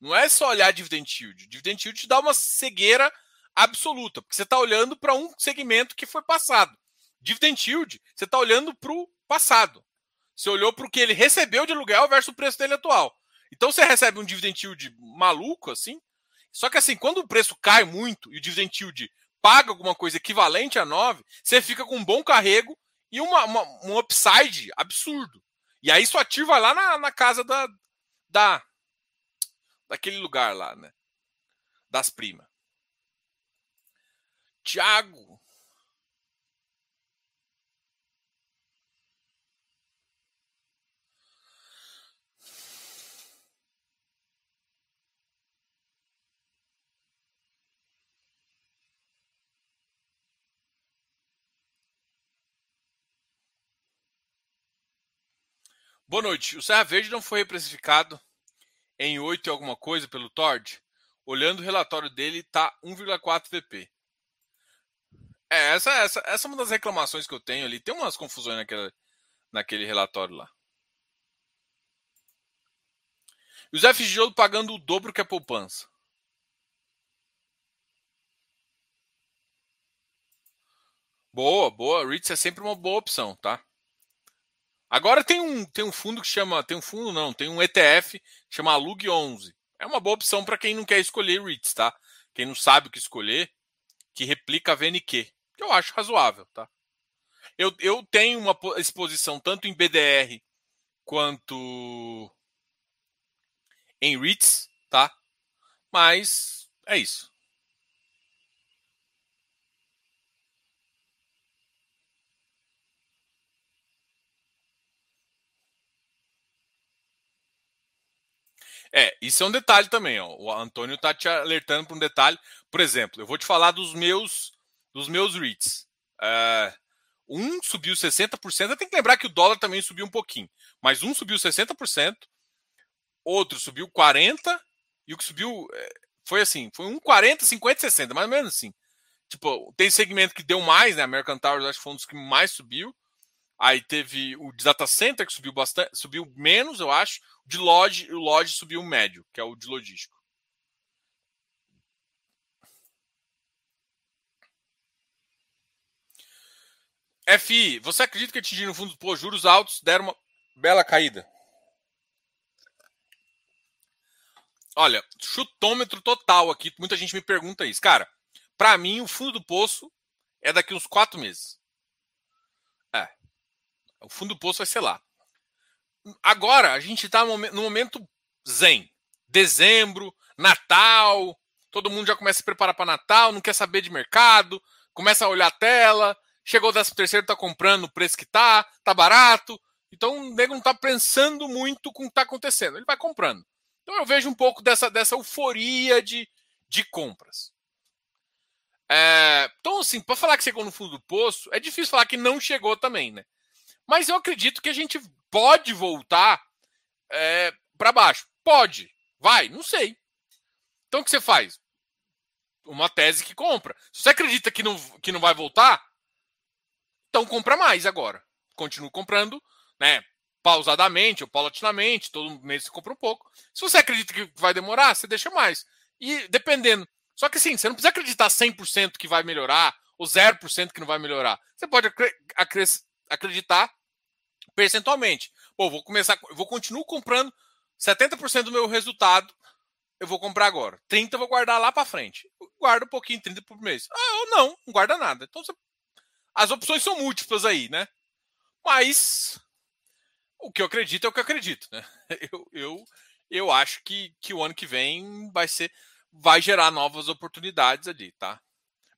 Não é só olhar dividend yield. Dividend yield te dá uma cegueira absoluta, porque você está olhando para um segmento que foi passado. Dividend yield, você está olhando para o passado. Você olhou para o que ele recebeu de aluguel versus o preço dele atual. Então você recebe um dividend yield maluco, assim. Só que assim, quando o preço cai muito e o dividend yield paga alguma coisa equivalente a 9, você fica com um bom carrego e uma, uma, um upside absurdo. E aí ativo vai lá na, na casa da, da daquele lugar lá, né? Das primas. Tiago, Boa noite. O Serra Verde não foi reprecificado em 8 e alguma coisa pelo Tord? Olhando o relatório dele, tá 1,4 VP. É, essa, essa, essa é uma das reclamações que eu tenho ali. Tem umas confusões naquele, naquele relatório lá. E o Zé Figiolo pagando o dobro que a poupança. Boa, boa. REITs é sempre uma boa opção, tá? Agora tem um, tem um fundo que chama. Tem um fundo, não, tem um ETF que chama Alug 11. É uma boa opção para quem não quer escolher REITs, tá? Quem não sabe o que escolher, que replica a VNQ, que eu acho razoável, tá? Eu, eu tenho uma exposição tanto em BDR quanto em REITs, tá? Mas é isso. É, isso é um detalhe também, ó. O Antônio está te alertando para um detalhe. Por exemplo, eu vou te falar dos meus dos meus REITs. Uh, um subiu 60%. Tem que lembrar que o dólar também subiu um pouquinho. Mas um subiu 60%, outro subiu 40%, e o que subiu é, foi assim: foi um 40, 50, 60, mais ou menos assim. Tipo, tem segmento que deu mais, né? American Towers acho que foi um dos que mais subiu. Aí teve o de data center que subiu bastante, subiu menos, eu acho. O de lodge, o lodge subiu médio, que é o de logístico. FI, você acredita que atingindo fundo por juros altos deram uma bela caída? Olha, chutômetro total aqui. Muita gente me pergunta isso. Cara, para mim, o fundo do poço é daqui uns quatro meses. O fundo do poço vai ser lá. Agora, a gente está no momento zen. Dezembro, Natal. Todo mundo já começa a se preparar para Natal, não quer saber de mercado, começa a olhar a tela, Chegou o 13 terceiro, tá comprando o preço que tá, tá barato. Então o nego não tá pensando muito com o que tá acontecendo. Ele vai comprando. Então eu vejo um pouco dessa, dessa euforia de, de compras. É, então, assim, para falar que chegou no fundo do poço, é difícil falar que não chegou também, né? Mas eu acredito que a gente pode voltar é, para baixo. Pode. Vai, não sei. Então o que você faz? Uma tese que compra. Se você acredita que não, que não vai voltar, então compra mais agora. Continua comprando, né? Pausadamente ou paulatinamente, todo mês você compra um pouco. Se você acredita que vai demorar, você deixa mais. E dependendo. Só que assim, você não precisa acreditar 100% que vai melhorar ou 0% que não vai melhorar. Você pode acreditar percentualmente. Pô, vou começar, vou continuar comprando 70% do meu resultado, eu vou comprar agora. 30 eu vou guardar lá para frente. Guarda um pouquinho, 30 por mês. Ah, ou não, não guarda nada. Então você as opções são múltiplas aí, né? Mas o que eu acredito é o que eu acredito, né? Eu, eu, eu acho que, que o ano que vem vai ser vai gerar novas oportunidades ali, tá?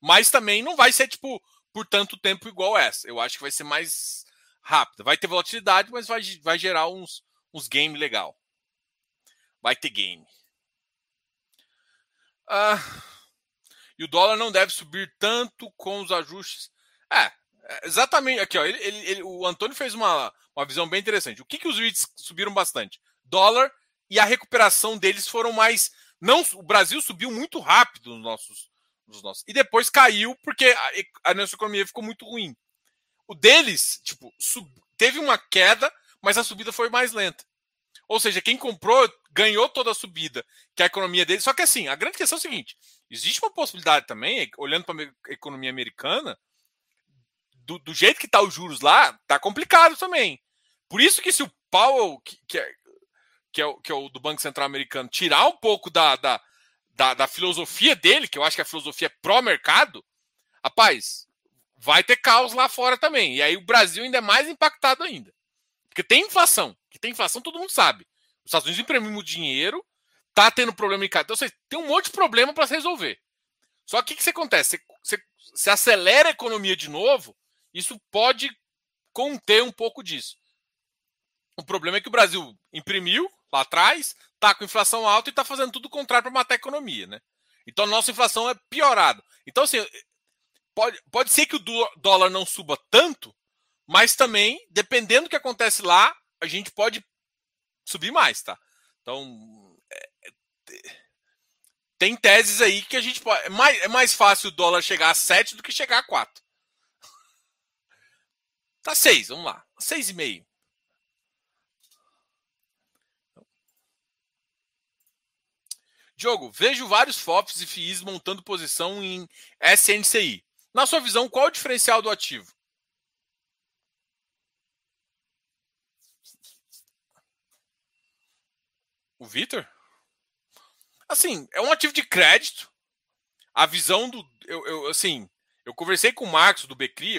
Mas também não vai ser tipo por tanto tempo igual essa. Eu acho que vai ser mais rápido. Vai ter volatilidade, mas vai, vai gerar uns, uns game legal. Vai ter game. Ah, e o dólar não deve subir tanto com os ajustes é, é, exatamente. Aqui, ó, ele, ele, ele, o Antônio fez uma, uma visão bem interessante. O que, que os REITs subiram bastante? Dólar e a recuperação deles foram mais. Não, o Brasil subiu muito rápido nos nossos, nos nossos e depois caiu porque a, a nossa economia ficou muito ruim. O deles, tipo, sub, teve uma queda, mas a subida foi mais lenta. Ou seja, quem comprou ganhou toda a subida que a economia deles. Só que assim, a grande questão é o seguinte: existe uma possibilidade também, olhando para a economia americana, do, do jeito que tá os juros lá, tá complicado também. Por isso que se o Powell, que, que, é, que, é, o, que é o do Banco Central Americano, tirar um pouco da, da, da, da filosofia dele, que eu acho que a filosofia é pró-mercado, rapaz, vai ter caos lá fora também. E aí o Brasil ainda é mais impactado ainda. Porque tem inflação. Que tem inflação, todo mundo sabe. Os Estados Unidos imprimindo dinheiro, tá tendo problema em casa. Então, você tem um monte de problema para se resolver. Só que o que, que acontece? Você, você, você acelera a economia de novo, isso pode conter um pouco disso. O problema é que o Brasil imprimiu lá atrás, está com inflação alta e está fazendo tudo o contrário para matar a economia, né? Então a nossa inflação é piorada. Então, assim, pode, pode ser que o dólar não suba tanto, mas também, dependendo do que acontece lá, a gente pode subir mais, tá? Então, é, é, tem teses aí que a gente pode. É mais, é mais fácil o dólar chegar a 7 do que chegar a 4. Tá seis, vamos lá. Seis e meio. Diogo, vejo vários FOPs e FIIs montando posição em SNCI. Na sua visão, qual o diferencial do ativo? O Vitor? Assim, é um ativo de crédito. A visão do. Eu, eu, assim, eu conversei com o Marcos do Becri,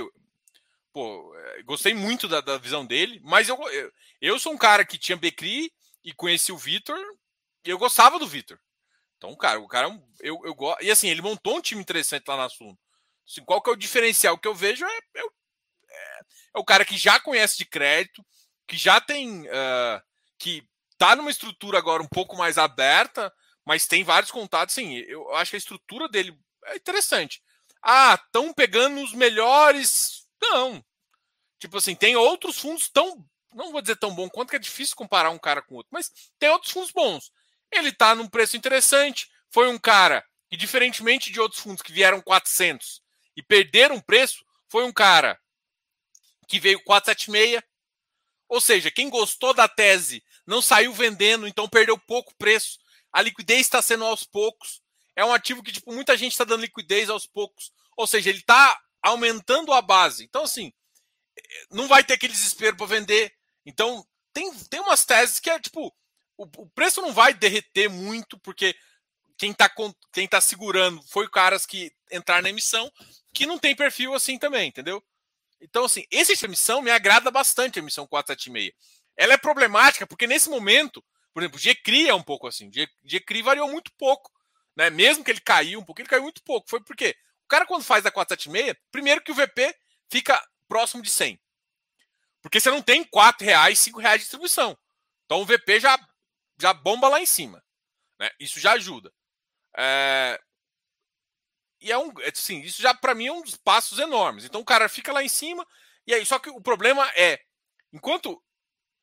pô, é, gostei muito da, da visão dele, mas eu, eu, eu, sou um cara que tinha Becri e conheci o Vitor e eu gostava do Vitor. Então, cara, o cara, é eu, eu gosto. E assim, ele montou um time interessante lá na Suno. Assim, qual que é o diferencial que eu vejo? É, é, é, é o cara que já conhece de crédito, que já tem. Uh, que tá numa estrutura agora um pouco mais aberta, mas tem vários contatos. Sim, eu acho que a estrutura dele é interessante. Ah, estão pegando os melhores. Não. Tipo assim, tem outros fundos tão. Não vou dizer tão bom quanto que é difícil comparar um cara com outro, mas tem outros fundos bons. Ele está num preço interessante. Foi um cara que, diferentemente de outros fundos que vieram 400 e perderam preço, foi um cara que veio 476. Ou seja, quem gostou da tese não saiu vendendo, então perdeu pouco preço. A liquidez está sendo aos poucos. É um ativo que tipo, muita gente está dando liquidez aos poucos. Ou seja, ele está aumentando a base. Então, assim, não vai ter aquele desespero para vender. Então, tem, tem umas teses que é tipo: o, o preço não vai derreter muito, porque quem está quem tá segurando foi caras que entraram na emissão, que não tem perfil assim também, entendeu? Então, assim, essa emissão me agrada bastante, a emissão 476. Ela é problemática porque nesse momento, por exemplo, o GCRI é um pouco assim. O GCRI variou muito pouco. Né? Mesmo que ele caiu um pouco, ele caiu muito pouco. Foi porque o cara, quando faz a 476, primeiro que o VP fica próximo de 100. Porque você não tem 4 reais, 5 reais de distribuição. Então o VP já, já bomba lá em cima. Né? Isso já ajuda. É... E é um. Assim, isso já para mim é um dos passos enormes. Então o cara fica lá em cima. E aí, só que o problema é, enquanto.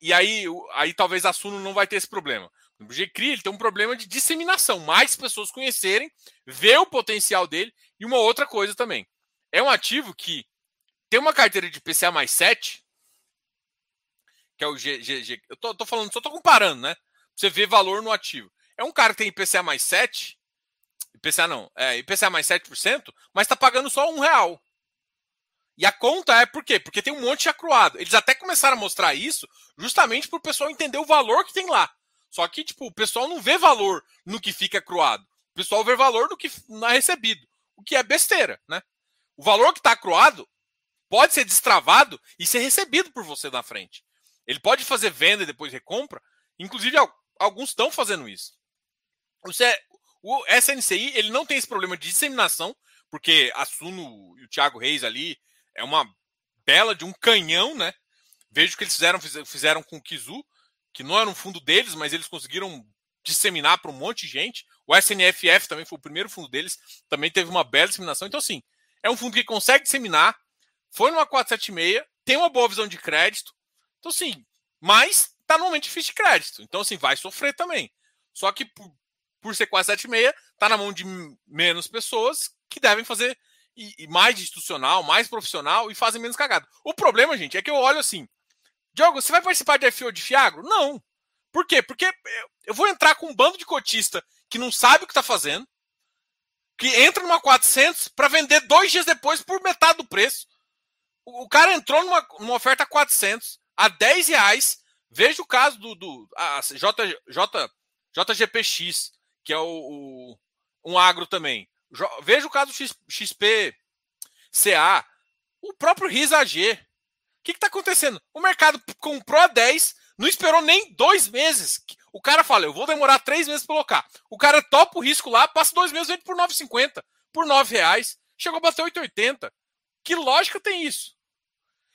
E aí, aí talvez a Suno não vai ter esse problema. O GCRI ele tem um problema de disseminação. Mais pessoas conhecerem, ver o potencial dele. E uma outra coisa também. É um ativo que tem uma carteira de PCA mais 7, que é o GG. Eu tô, tô, falando, só tô comparando, né? Pra você ver valor no ativo. É um cara que tem IPCA mais 7, IPCA não, é IPCA mais 7%, mas tá pagando só um real. E a conta é por quê? Porque tem um monte de acruado. Eles até começaram a mostrar isso justamente para o pessoal entender o valor que tem lá. Só que, tipo, o pessoal não vê valor no que fica acruado. O pessoal vê valor no que não é recebido. O que é besteira, né? O valor que está acruado pode ser destravado e ser recebido por você na frente. Ele pode fazer venda e depois recompra. Inclusive, alguns estão fazendo isso. Você, o SNCI ele não tem esse problema de disseminação, porque a Suno e o Thiago Reis ali é uma bela de um canhão, né? Vejo que eles fizeram, fizeram com o Kizu, que não era um fundo deles, mas eles conseguiram disseminar para um monte de gente. O SNFF também foi o primeiro fundo deles, também teve uma bela disseminação. Então, assim, é um fundo que consegue disseminar, foi numa 476, tem uma boa visão de crédito. Então, assim, mas tá no momento difícil de crédito. Então, assim, vai sofrer também. Só que por, por ser 476, tá na mão de menos pessoas que devem fazer e, e mais institucional, mais profissional e fazem menos cagada. O problema, gente, é que eu olho assim. Diogo, você vai participar de FO de Fiagro? Não. Por quê? Porque eu vou entrar com um bando de cotista que não sabe o que está fazendo, que entra numa 400 para vender dois dias depois por metade do preço. O, o cara entrou numa, numa, oferta 400 a 10 reais. Veja o caso do, do a J, J, JGPX, que é o, o um agro também. Veja o caso XP CA, o próprio RISAG. O que está acontecendo? O mercado comprou a 10, não esperou nem dois meses. O cara fala, eu vou demorar três meses para colocar. O cara topa o risco lá, passa dois meses, vende por 9,50, por 9 reais. Chegou a bater 8,80. Que lógica tem isso?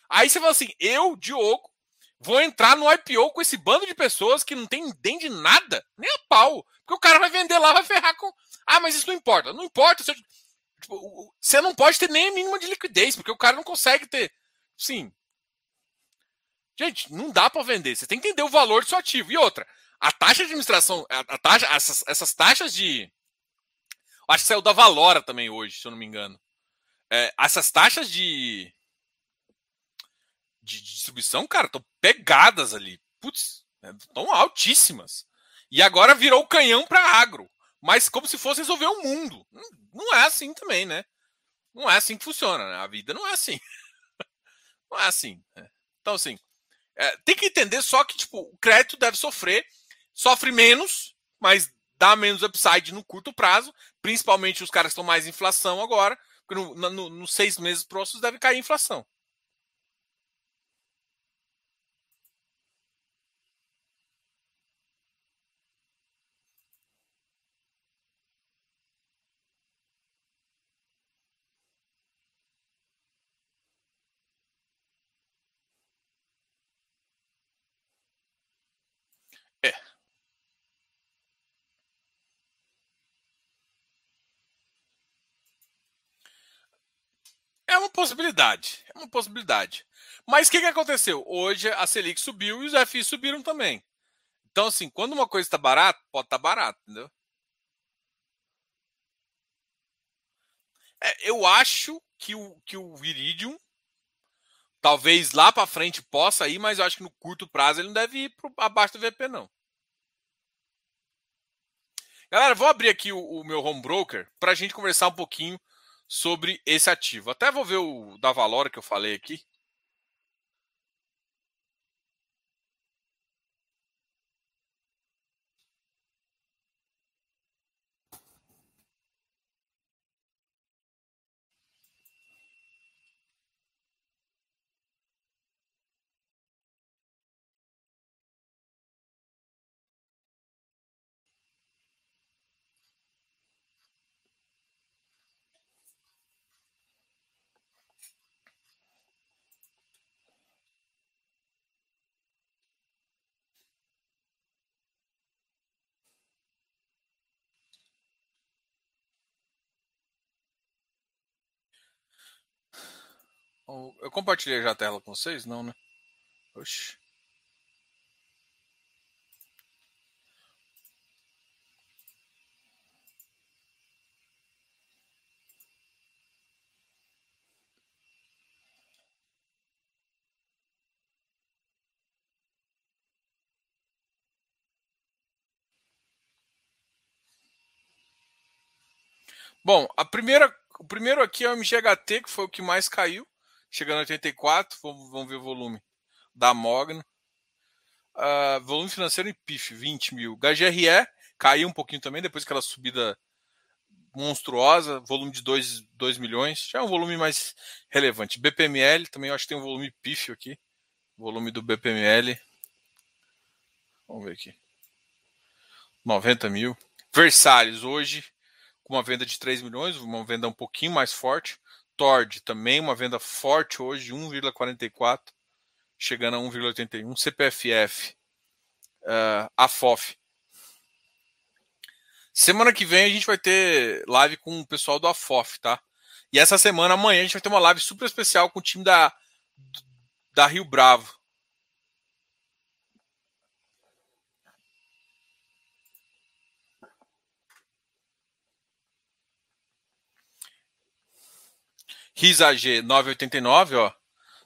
Aí você fala assim, eu, Diogo, vou entrar no IPO com esse bando de pessoas que não tem nem de nada, nem a pau. Porque o cara vai vender lá, vai ferrar com. Ah, mas isso não importa. Não importa. Você, tipo, você não pode ter nem a mínima de liquidez, porque o cara não consegue ter. Sim. Gente, não dá para vender. Você tem que entender o valor do seu ativo. E outra, a taxa de administração, a, taxa, essas, essas taxas de. Acho que saiu da Valora também hoje, se eu não me engano. É, essas taxas de, de, de distribuição, cara, estão pegadas ali. Putz, né, altíssimas. E agora virou canhão para agro. Mas como se fosse resolver o mundo. Não é assim também, né? Não é assim que funciona, né? A vida não é assim. não é assim. Né? Então, assim, é, tem que entender só que tipo, o crédito deve sofrer, sofre menos, mas dá menos upside no curto prazo, principalmente os caras que estão mais inflação agora, porque nos no, no, no seis meses próximos deve cair a inflação. É uma possibilidade. É uma possibilidade. Mas o que, que aconteceu? Hoje a Selic subiu e os FIs subiram também. Então, assim, quando uma coisa está barata, pode estar tá barato, entendeu? É, eu acho que o, que o Viridium talvez lá para frente possa ir, mas eu acho que no curto prazo ele não deve ir pro, abaixo do VP, não. Galera, vou abrir aqui o, o meu home broker para a gente conversar um pouquinho sobre esse ativo. Até vou ver o da Valora que eu falei aqui. Eu compartilhei já a tela com vocês? Não, né? Oxi. Bom, a primeira, o primeiro aqui é o MGHT, que foi o que mais caiu chegando a 84. Vamos, vamos ver o volume da Mogno. Uh, volume financeiro em PIF, 20 mil. HGRE caiu um pouquinho também, depois aquela subida monstruosa, volume de 2, 2 milhões, já é um volume mais relevante. BPML também acho que tem um volume pífio aqui, volume do BPML. Vamos ver aqui. 90 mil. Versalhes hoje, com uma venda de 3 milhões, uma venda um pouquinho mais forte. Tord também uma venda forte hoje, 1,44, chegando a 1,81. CPFF, uh, a FOF. Semana que vem a gente vai ter live com o pessoal do AFOF, tá? E essa semana, amanhã, a gente vai ter uma live super especial com o time da, da Rio Bravo. Risa G 9,89, ó.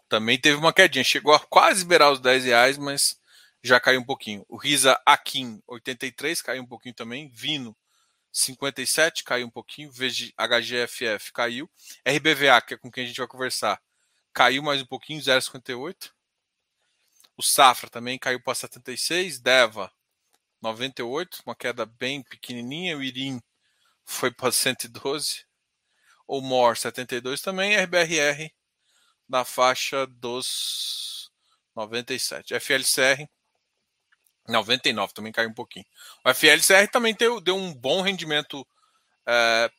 Também teve uma quedinha. Chegou a quase beirar os 10 reais, mas já caiu um pouquinho. O Risa Akin 83 caiu um pouquinho também. Vino 57 caiu um pouquinho. HGFF caiu. RBVA, que é com quem a gente vai conversar, caiu mais um pouquinho, 0,58. O Safra também caiu para 76. Deva 98, uma queda bem pequenininha. O Irim foi para 112 o MOR 72 também, RBRR na faixa dos 97. FLCR 99 também caiu um pouquinho. O FLCR também deu, deu um bom rendimento. É,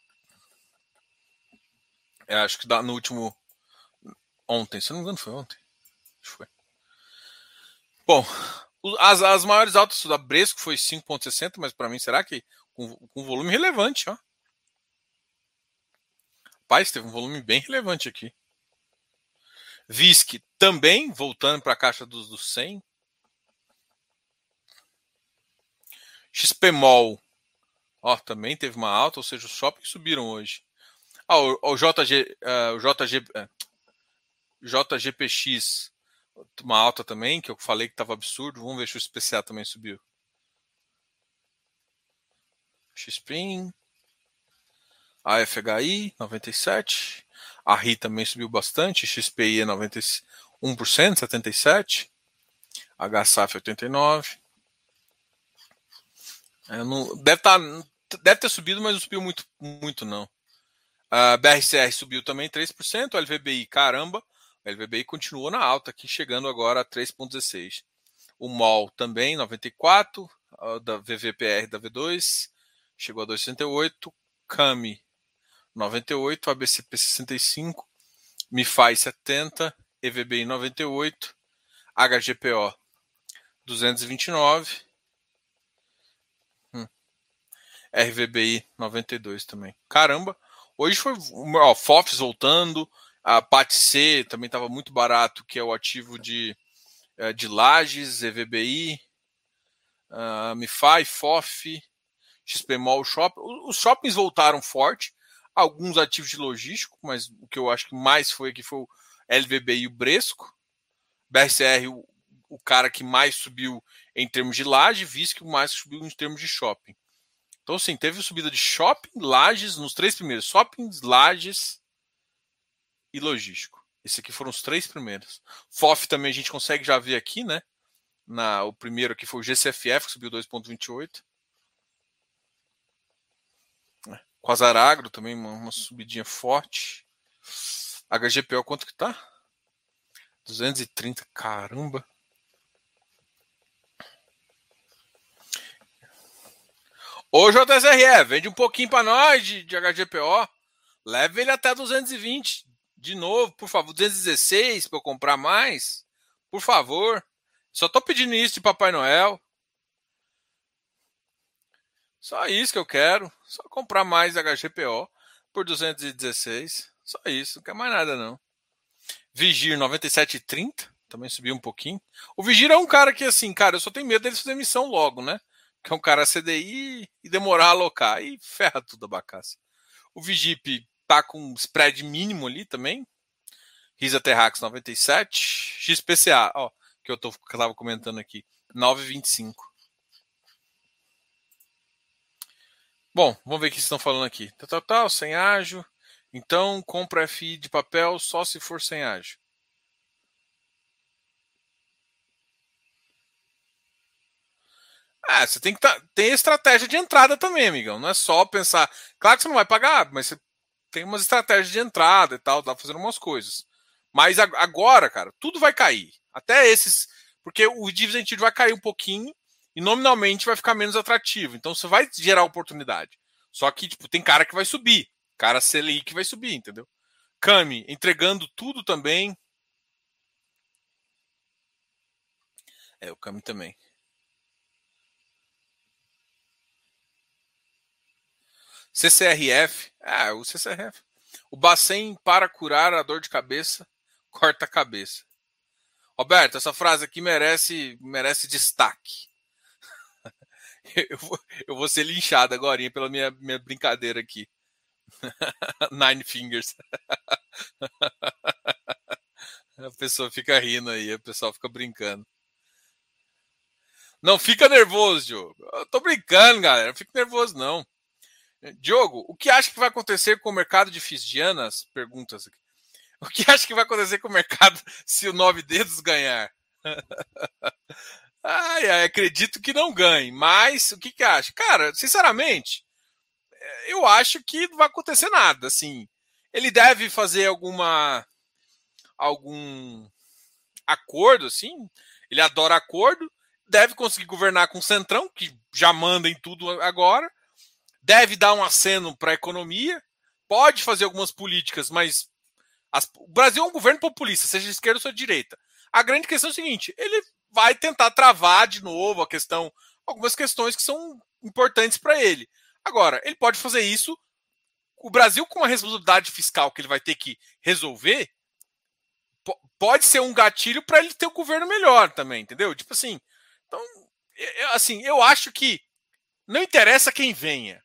é, acho que no último. Ontem, se não me engano, foi ontem. Acho que foi. Bom, as, as maiores altas da Bresco foi 5,60, mas para mim, será que com, com volume relevante, ó. Rapaz, teve um volume bem relevante aqui. VISC também, voltando para a caixa dos, dos 100. XPMOL, ó, também teve uma alta, ou seja, os shoppings subiram hoje. Ah, o, o JG, uh, o JG, uh, JGPX, uma alta também, que eu falei que estava absurdo. Vamos ver se o SPCA também subiu. XPIN, a FHI 97, a RI também subiu bastante, XPI é 91%, 77%, HSAF 89%. É, não, deve, tá, deve ter subido, mas não subiu muito, muito não. A BRCR subiu também 3%, o LVBI, caramba, LVBI continuou na alta aqui, chegando agora a 3,16. O MOL também, 94, da VVPR da V2, chegou a 2,68. CAMI 98, ABCP 65, MIFI 70, EVBI 98, HGPO 229, hum, RVBI 92 também. Caramba, hoje foi ó, FOFs voltando, A PATC também estava muito barato, que é o ativo de, é, de Lages, EVBI, uh, MIFI, FOF, XPMOL, Shopping. Os shoppings voltaram forte, alguns ativos de logístico, mas o que eu acho que mais foi aqui foi o LVBI e o Bresco. BRCR, o, o cara que mais subiu em termos de laje, visto que o mais subiu em termos de shopping. Então, sim, teve subida de shopping, lajes, nos três primeiros: shoppings, lajes e logístico. Esses aqui foram os três primeiros. FOF também a gente consegue já ver aqui, né? Na, o primeiro aqui foi o GCFF, que subiu 2,28. Quasaragro também, uma, uma subidinha forte. HGPO, quanto que tá? 230, caramba. Ô JSRE, vende um pouquinho para nós de, de HGPO. Leve ele até 220 de novo, por favor. 216 para eu comprar mais. Por favor. Só tô pedindo isso de Papai Noel. Só isso que eu quero. Só comprar mais HGPO por 216. Só isso, não quer mais nada não. Vigir 97,30. Também subiu um pouquinho. O Vigir é um cara que, assim, cara, eu só tenho medo dele fazer missão logo, né? Que é um cara CDI e demorar a alocar. E ferra tudo a bacaça. O Vigip tá com spread mínimo ali também. Risa Terrax 97. XPCA, ó, que eu, tô, que eu tava comentando aqui. 9,25. Bom, vamos ver o que estão falando aqui. Tal, tal, tal, sem ágio. Então, compra FI de papel só se for sem ágio. Ah, você tem que tá, estratégia de entrada também, amigão. Não é só pensar. Claro que você não vai pagar, mas você tem umas estratégias de entrada e tal, tá fazendo umas coisas. Mas agora, cara, tudo vai cair. Até esses. Porque o dividend vai cair um pouquinho e nominalmente vai ficar menos atrativo. Então você vai gerar oportunidade. Só que, tipo, tem cara que vai subir. Cara Selic vai subir, entendeu? Kami entregando tudo também. É, o Kami também. CCRF. Ah, o CCRF. O Bacen para curar a dor de cabeça, corta a cabeça. Roberto, essa frase aqui merece, merece destaque. eu, vou, eu vou ser linchado agora pela minha, minha brincadeira aqui. Nine Fingers. a pessoa fica rindo aí, o pessoal fica brincando. Não fica nervoso, Diogo. Eu tô brincando, galera. Não fica nervoso, não. Diogo, o que acha que vai acontecer com o mercado de Fisdianas? Perguntas aqui. O que acha que vai acontecer com o mercado se o Nove Dedos ganhar? Ai, ai, acredito que não ganhe, mas o que, que acha? Cara, sinceramente, eu acho que não vai acontecer nada. Assim, ele deve fazer alguma algum acordo, assim. Ele adora acordo, deve conseguir governar com o Centrão, que já manda em tudo agora deve dar um aceno para a economia, pode fazer algumas políticas, mas as, o Brasil é um governo populista, seja de esquerda ou de direita. A grande questão é o seguinte: ele vai tentar travar de novo a questão, algumas questões que são importantes para ele. Agora, ele pode fazer isso. O Brasil, com a responsabilidade fiscal que ele vai ter que resolver, pode ser um gatilho para ele ter o um governo melhor também, entendeu? Tipo assim, então, assim, eu acho que não interessa quem venha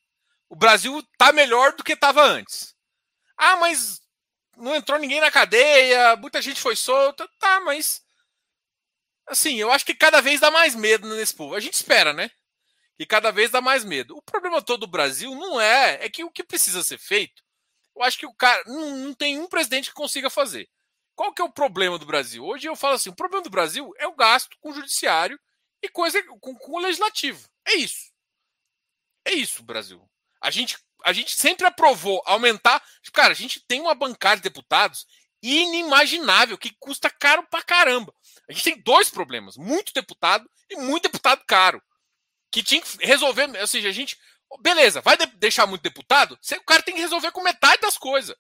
o Brasil está melhor do que estava antes. Ah, mas não entrou ninguém na cadeia, muita gente foi solta. Tá, mas. Assim, eu acho que cada vez dá mais medo nesse povo. A gente espera, né? Que cada vez dá mais medo. O problema todo do Brasil não é. É que o que precisa ser feito, eu acho que o cara. Não, não tem um presidente que consiga fazer. Qual que é o problema do Brasil? Hoje eu falo assim: o problema do Brasil é o gasto com o judiciário e coisa com, com o legislativo. É isso. É isso, Brasil. A gente, a gente sempre aprovou aumentar. Cara, a gente tem uma bancada de deputados inimaginável, que custa caro pra caramba. A gente tem dois problemas: muito deputado e muito deputado caro. Que tinha que resolver. Ou seja, a gente. Beleza, vai de deixar muito deputado? O cara tem que resolver com metade das coisas.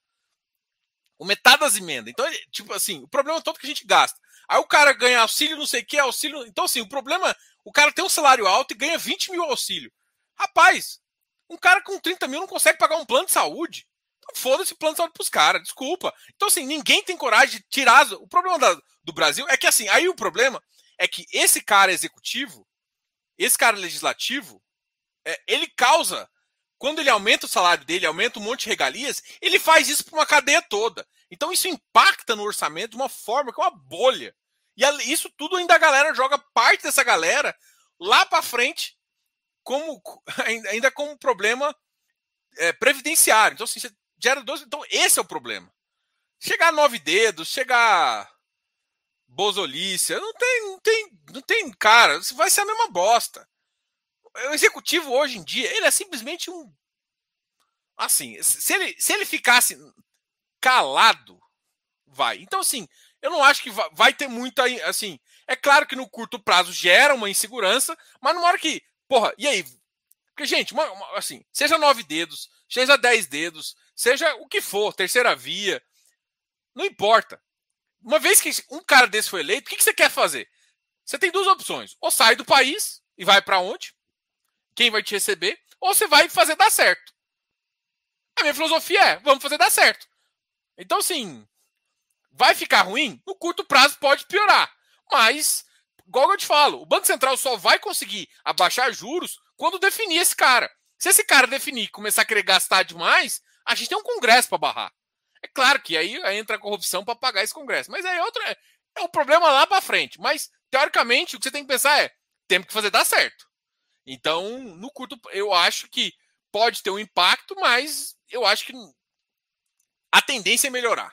Com metade das emendas. Então, tipo assim, o problema é todo que a gente gasta. Aí o cara ganha auxílio, não sei o que, auxílio. Então, assim, o problema. O cara tem um salário alto e ganha 20 mil auxílio. Rapaz, um cara com 30 mil não consegue pagar um plano de saúde. Foda-se plano de saúde pros caras, desculpa. Então, assim, ninguém tem coragem de tirar. O problema da, do Brasil é que, assim, aí o problema é que esse cara executivo, esse cara legislativo, é, ele causa. Quando ele aumenta o salário dele, aumenta um monte de regalias, ele faz isso para uma cadeia toda. Então isso impacta no orçamento de uma forma que é uma bolha. E isso tudo ainda a galera joga parte dessa galera lá para frente como ainda como problema é, previdenciário. Então, assim, você gera dois. Então, esse é o problema. Chegar a nove dedos, chegar bozolícia, não tem, não tem, não tem, cara, vai ser a mesma bosta. O executivo hoje em dia, ele é simplesmente um assim, se ele, se ele ficasse calado, vai. Então assim, eu não acho que vai, ter muita assim, é claro que no curto prazo gera uma insegurança, mas numa hora que, porra, e aí? Porque gente, uma, uma, assim, seja nove dedos, seja dez dedos, seja o que for, terceira via, não importa uma vez que um cara desse foi eleito, o que, que você quer fazer? Você tem duas opções. Ou sai do país e vai para onde? Quem vai te receber? Ou você vai fazer dar certo. A minha filosofia é: vamos fazer dar certo. Então, sim, vai ficar ruim? No curto prazo pode piorar. Mas, igual eu te falo, o Banco Central só vai conseguir abaixar juros quando definir esse cara. Se esse cara definir e começar a querer gastar demais, a gente tem um congresso para barrar. É claro que aí, entra a corrupção para pagar esse Congresso. Mas aí é outro. É, o problema lá para frente. Mas, teoricamente, o que você tem que pensar é: temos que fazer dar certo. Então, no curto, eu acho que pode ter um impacto, mas eu acho que a tendência é melhorar.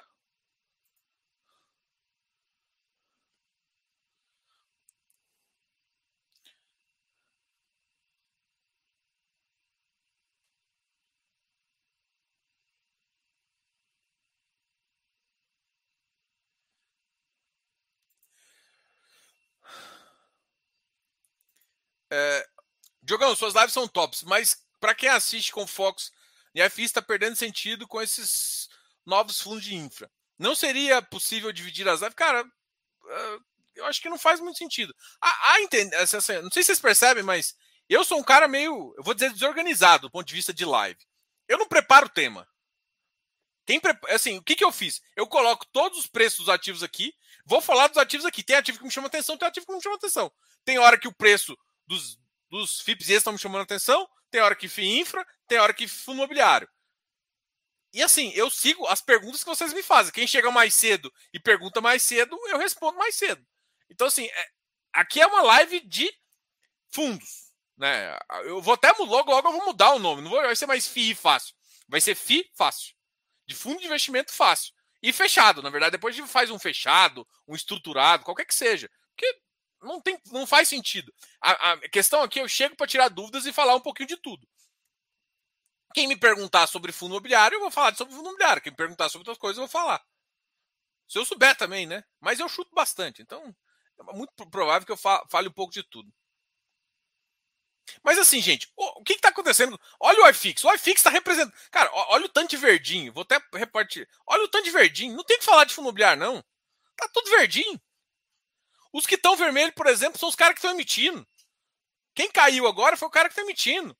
É, Diogão, suas lives são tops, mas para quem assiste com Fox e FI está perdendo sentido com esses novos fundos de infra. Não seria possível dividir as lives? Cara, é, eu acho que não faz muito sentido. A, a entender, assim, não sei se vocês percebem, mas eu sou um cara meio, eu vou dizer, desorganizado do ponto de vista de live. Eu não preparo o tema. Quem assim, o que, que eu fiz? Eu coloco todos os preços dos ativos aqui, vou falar dos ativos aqui. Tem ativo que me chama atenção, tem ativo que não me chama atenção. Tem hora que o preço dos, dos FIPS estão me chamando a atenção, tem hora que FII infra, tem hora que fundo imobiliário. E assim, eu sigo as perguntas que vocês me fazem. Quem chega mais cedo e pergunta mais cedo, eu respondo mais cedo. Então, assim, é, aqui é uma live de fundos. Né? Eu vou até logo, logo eu vou mudar o nome. Não vai ser mais FII fácil. Vai ser FI fácil. De fundo de investimento fácil. E fechado, na verdade. Depois a gente faz um fechado, um estruturado, qualquer que seja. Porque não, tem, não faz sentido. A, a questão aqui, eu chego para tirar dúvidas e falar um pouquinho de tudo. Quem me perguntar sobre fundo imobiliário, eu vou falar sobre fundo imobiliário. Quem me perguntar sobre outras coisas, eu vou falar. Se eu souber também, né? Mas eu chuto bastante. Então, é muito provável que eu fale um pouco de tudo. Mas assim, gente, o que está acontecendo? Olha o iFix. O iFix está representando. Cara, olha o tanto de verdinho. Vou até repartir. Olha o tanto de verdinho. Não tem que falar de fundo imobiliário, não. Tá tudo verdinho. Os que estão vermelhos, por exemplo, são os caras que estão emitindo. Quem caiu agora foi o cara que está emitindo.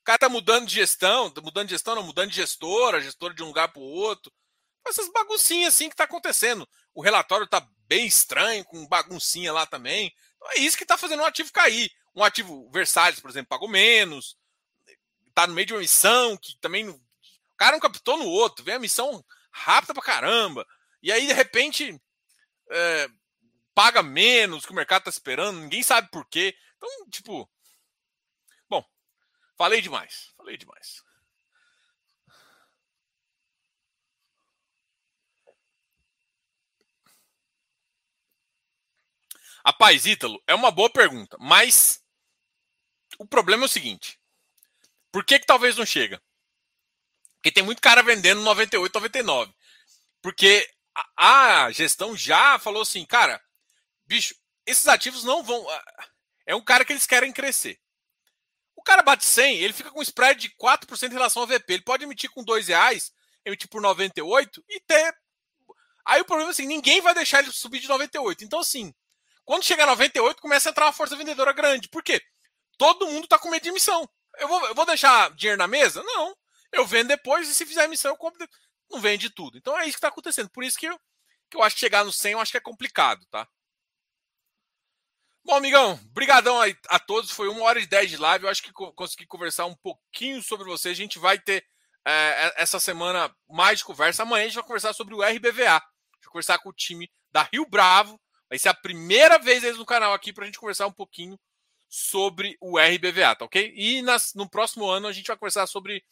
O cara está mudando de gestão, mudando de gestão, não, mudando de gestora, gestora de um lugar para o outro. Essas baguncinhas assim que está acontecendo. O relatório está bem estranho, com baguncinha lá também. Então é isso que está fazendo o ativo cair. Um ativo Versalhes, por exemplo, pagou menos. Está no meio de uma missão que também. O cara não captou no outro. Vem a missão rápida pra caramba. E aí, de repente, é, paga menos que o mercado está esperando, ninguém sabe por quê. Então, tipo. Bom, falei demais. Falei demais. Rapaz, Ítalo, é uma boa pergunta, mas o problema é o seguinte: por que, que talvez não chega? Porque tem muito cara vendendo 98, 99. Porque a, a gestão já falou assim, cara, bicho, esses ativos não vão. Ah, é um cara que eles querem crescer. O cara bate 100, ele fica com um spread de 4% em relação ao VP. Ele pode emitir com 2 reais, emitir por 98 e ter. Aí o problema é assim: ninguém vai deixar ele subir de 98. Então, assim, quando chegar a 98, começa a entrar uma força vendedora grande. Por quê? Todo mundo está com medo de emissão. Eu vou, eu vou deixar dinheiro na mesa? Não. eu vendo depois e se fizer emissão eu compro. Não vende tudo. Então é isso que está acontecendo. Por isso que eu, que eu acho que chegar no 100 eu acho que é complicado, tá? Bom, amigão, brigadão a, a, todos. Foi uma hora e dez de live. Eu acho que co consegui conversar um pouquinho sobre você. A gente vai ter é, essa semana mais conversa. Amanhã a gente vai conversar sobre o RBVA. Vai conversar com o time da Rio Bravo. Vai ser a primeira vez eles no canal aqui para a gente conversar um pouquinho sobre o RBVA, tá ok? E nas, no próximo ano a gente vai conversar sobre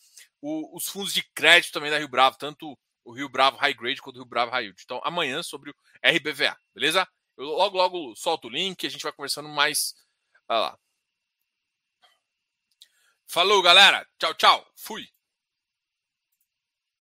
o, os fundos de crédito também da Rio Bravo, tanto o Rio Bravo High Grade quanto o Rio Bravo High Yield. Então, amanhã sobre o RBVA, beleza? Eu logo, logo solto o link, a gente vai conversando mais. Olha lá. Falou, galera. Tchau, tchau. Fui.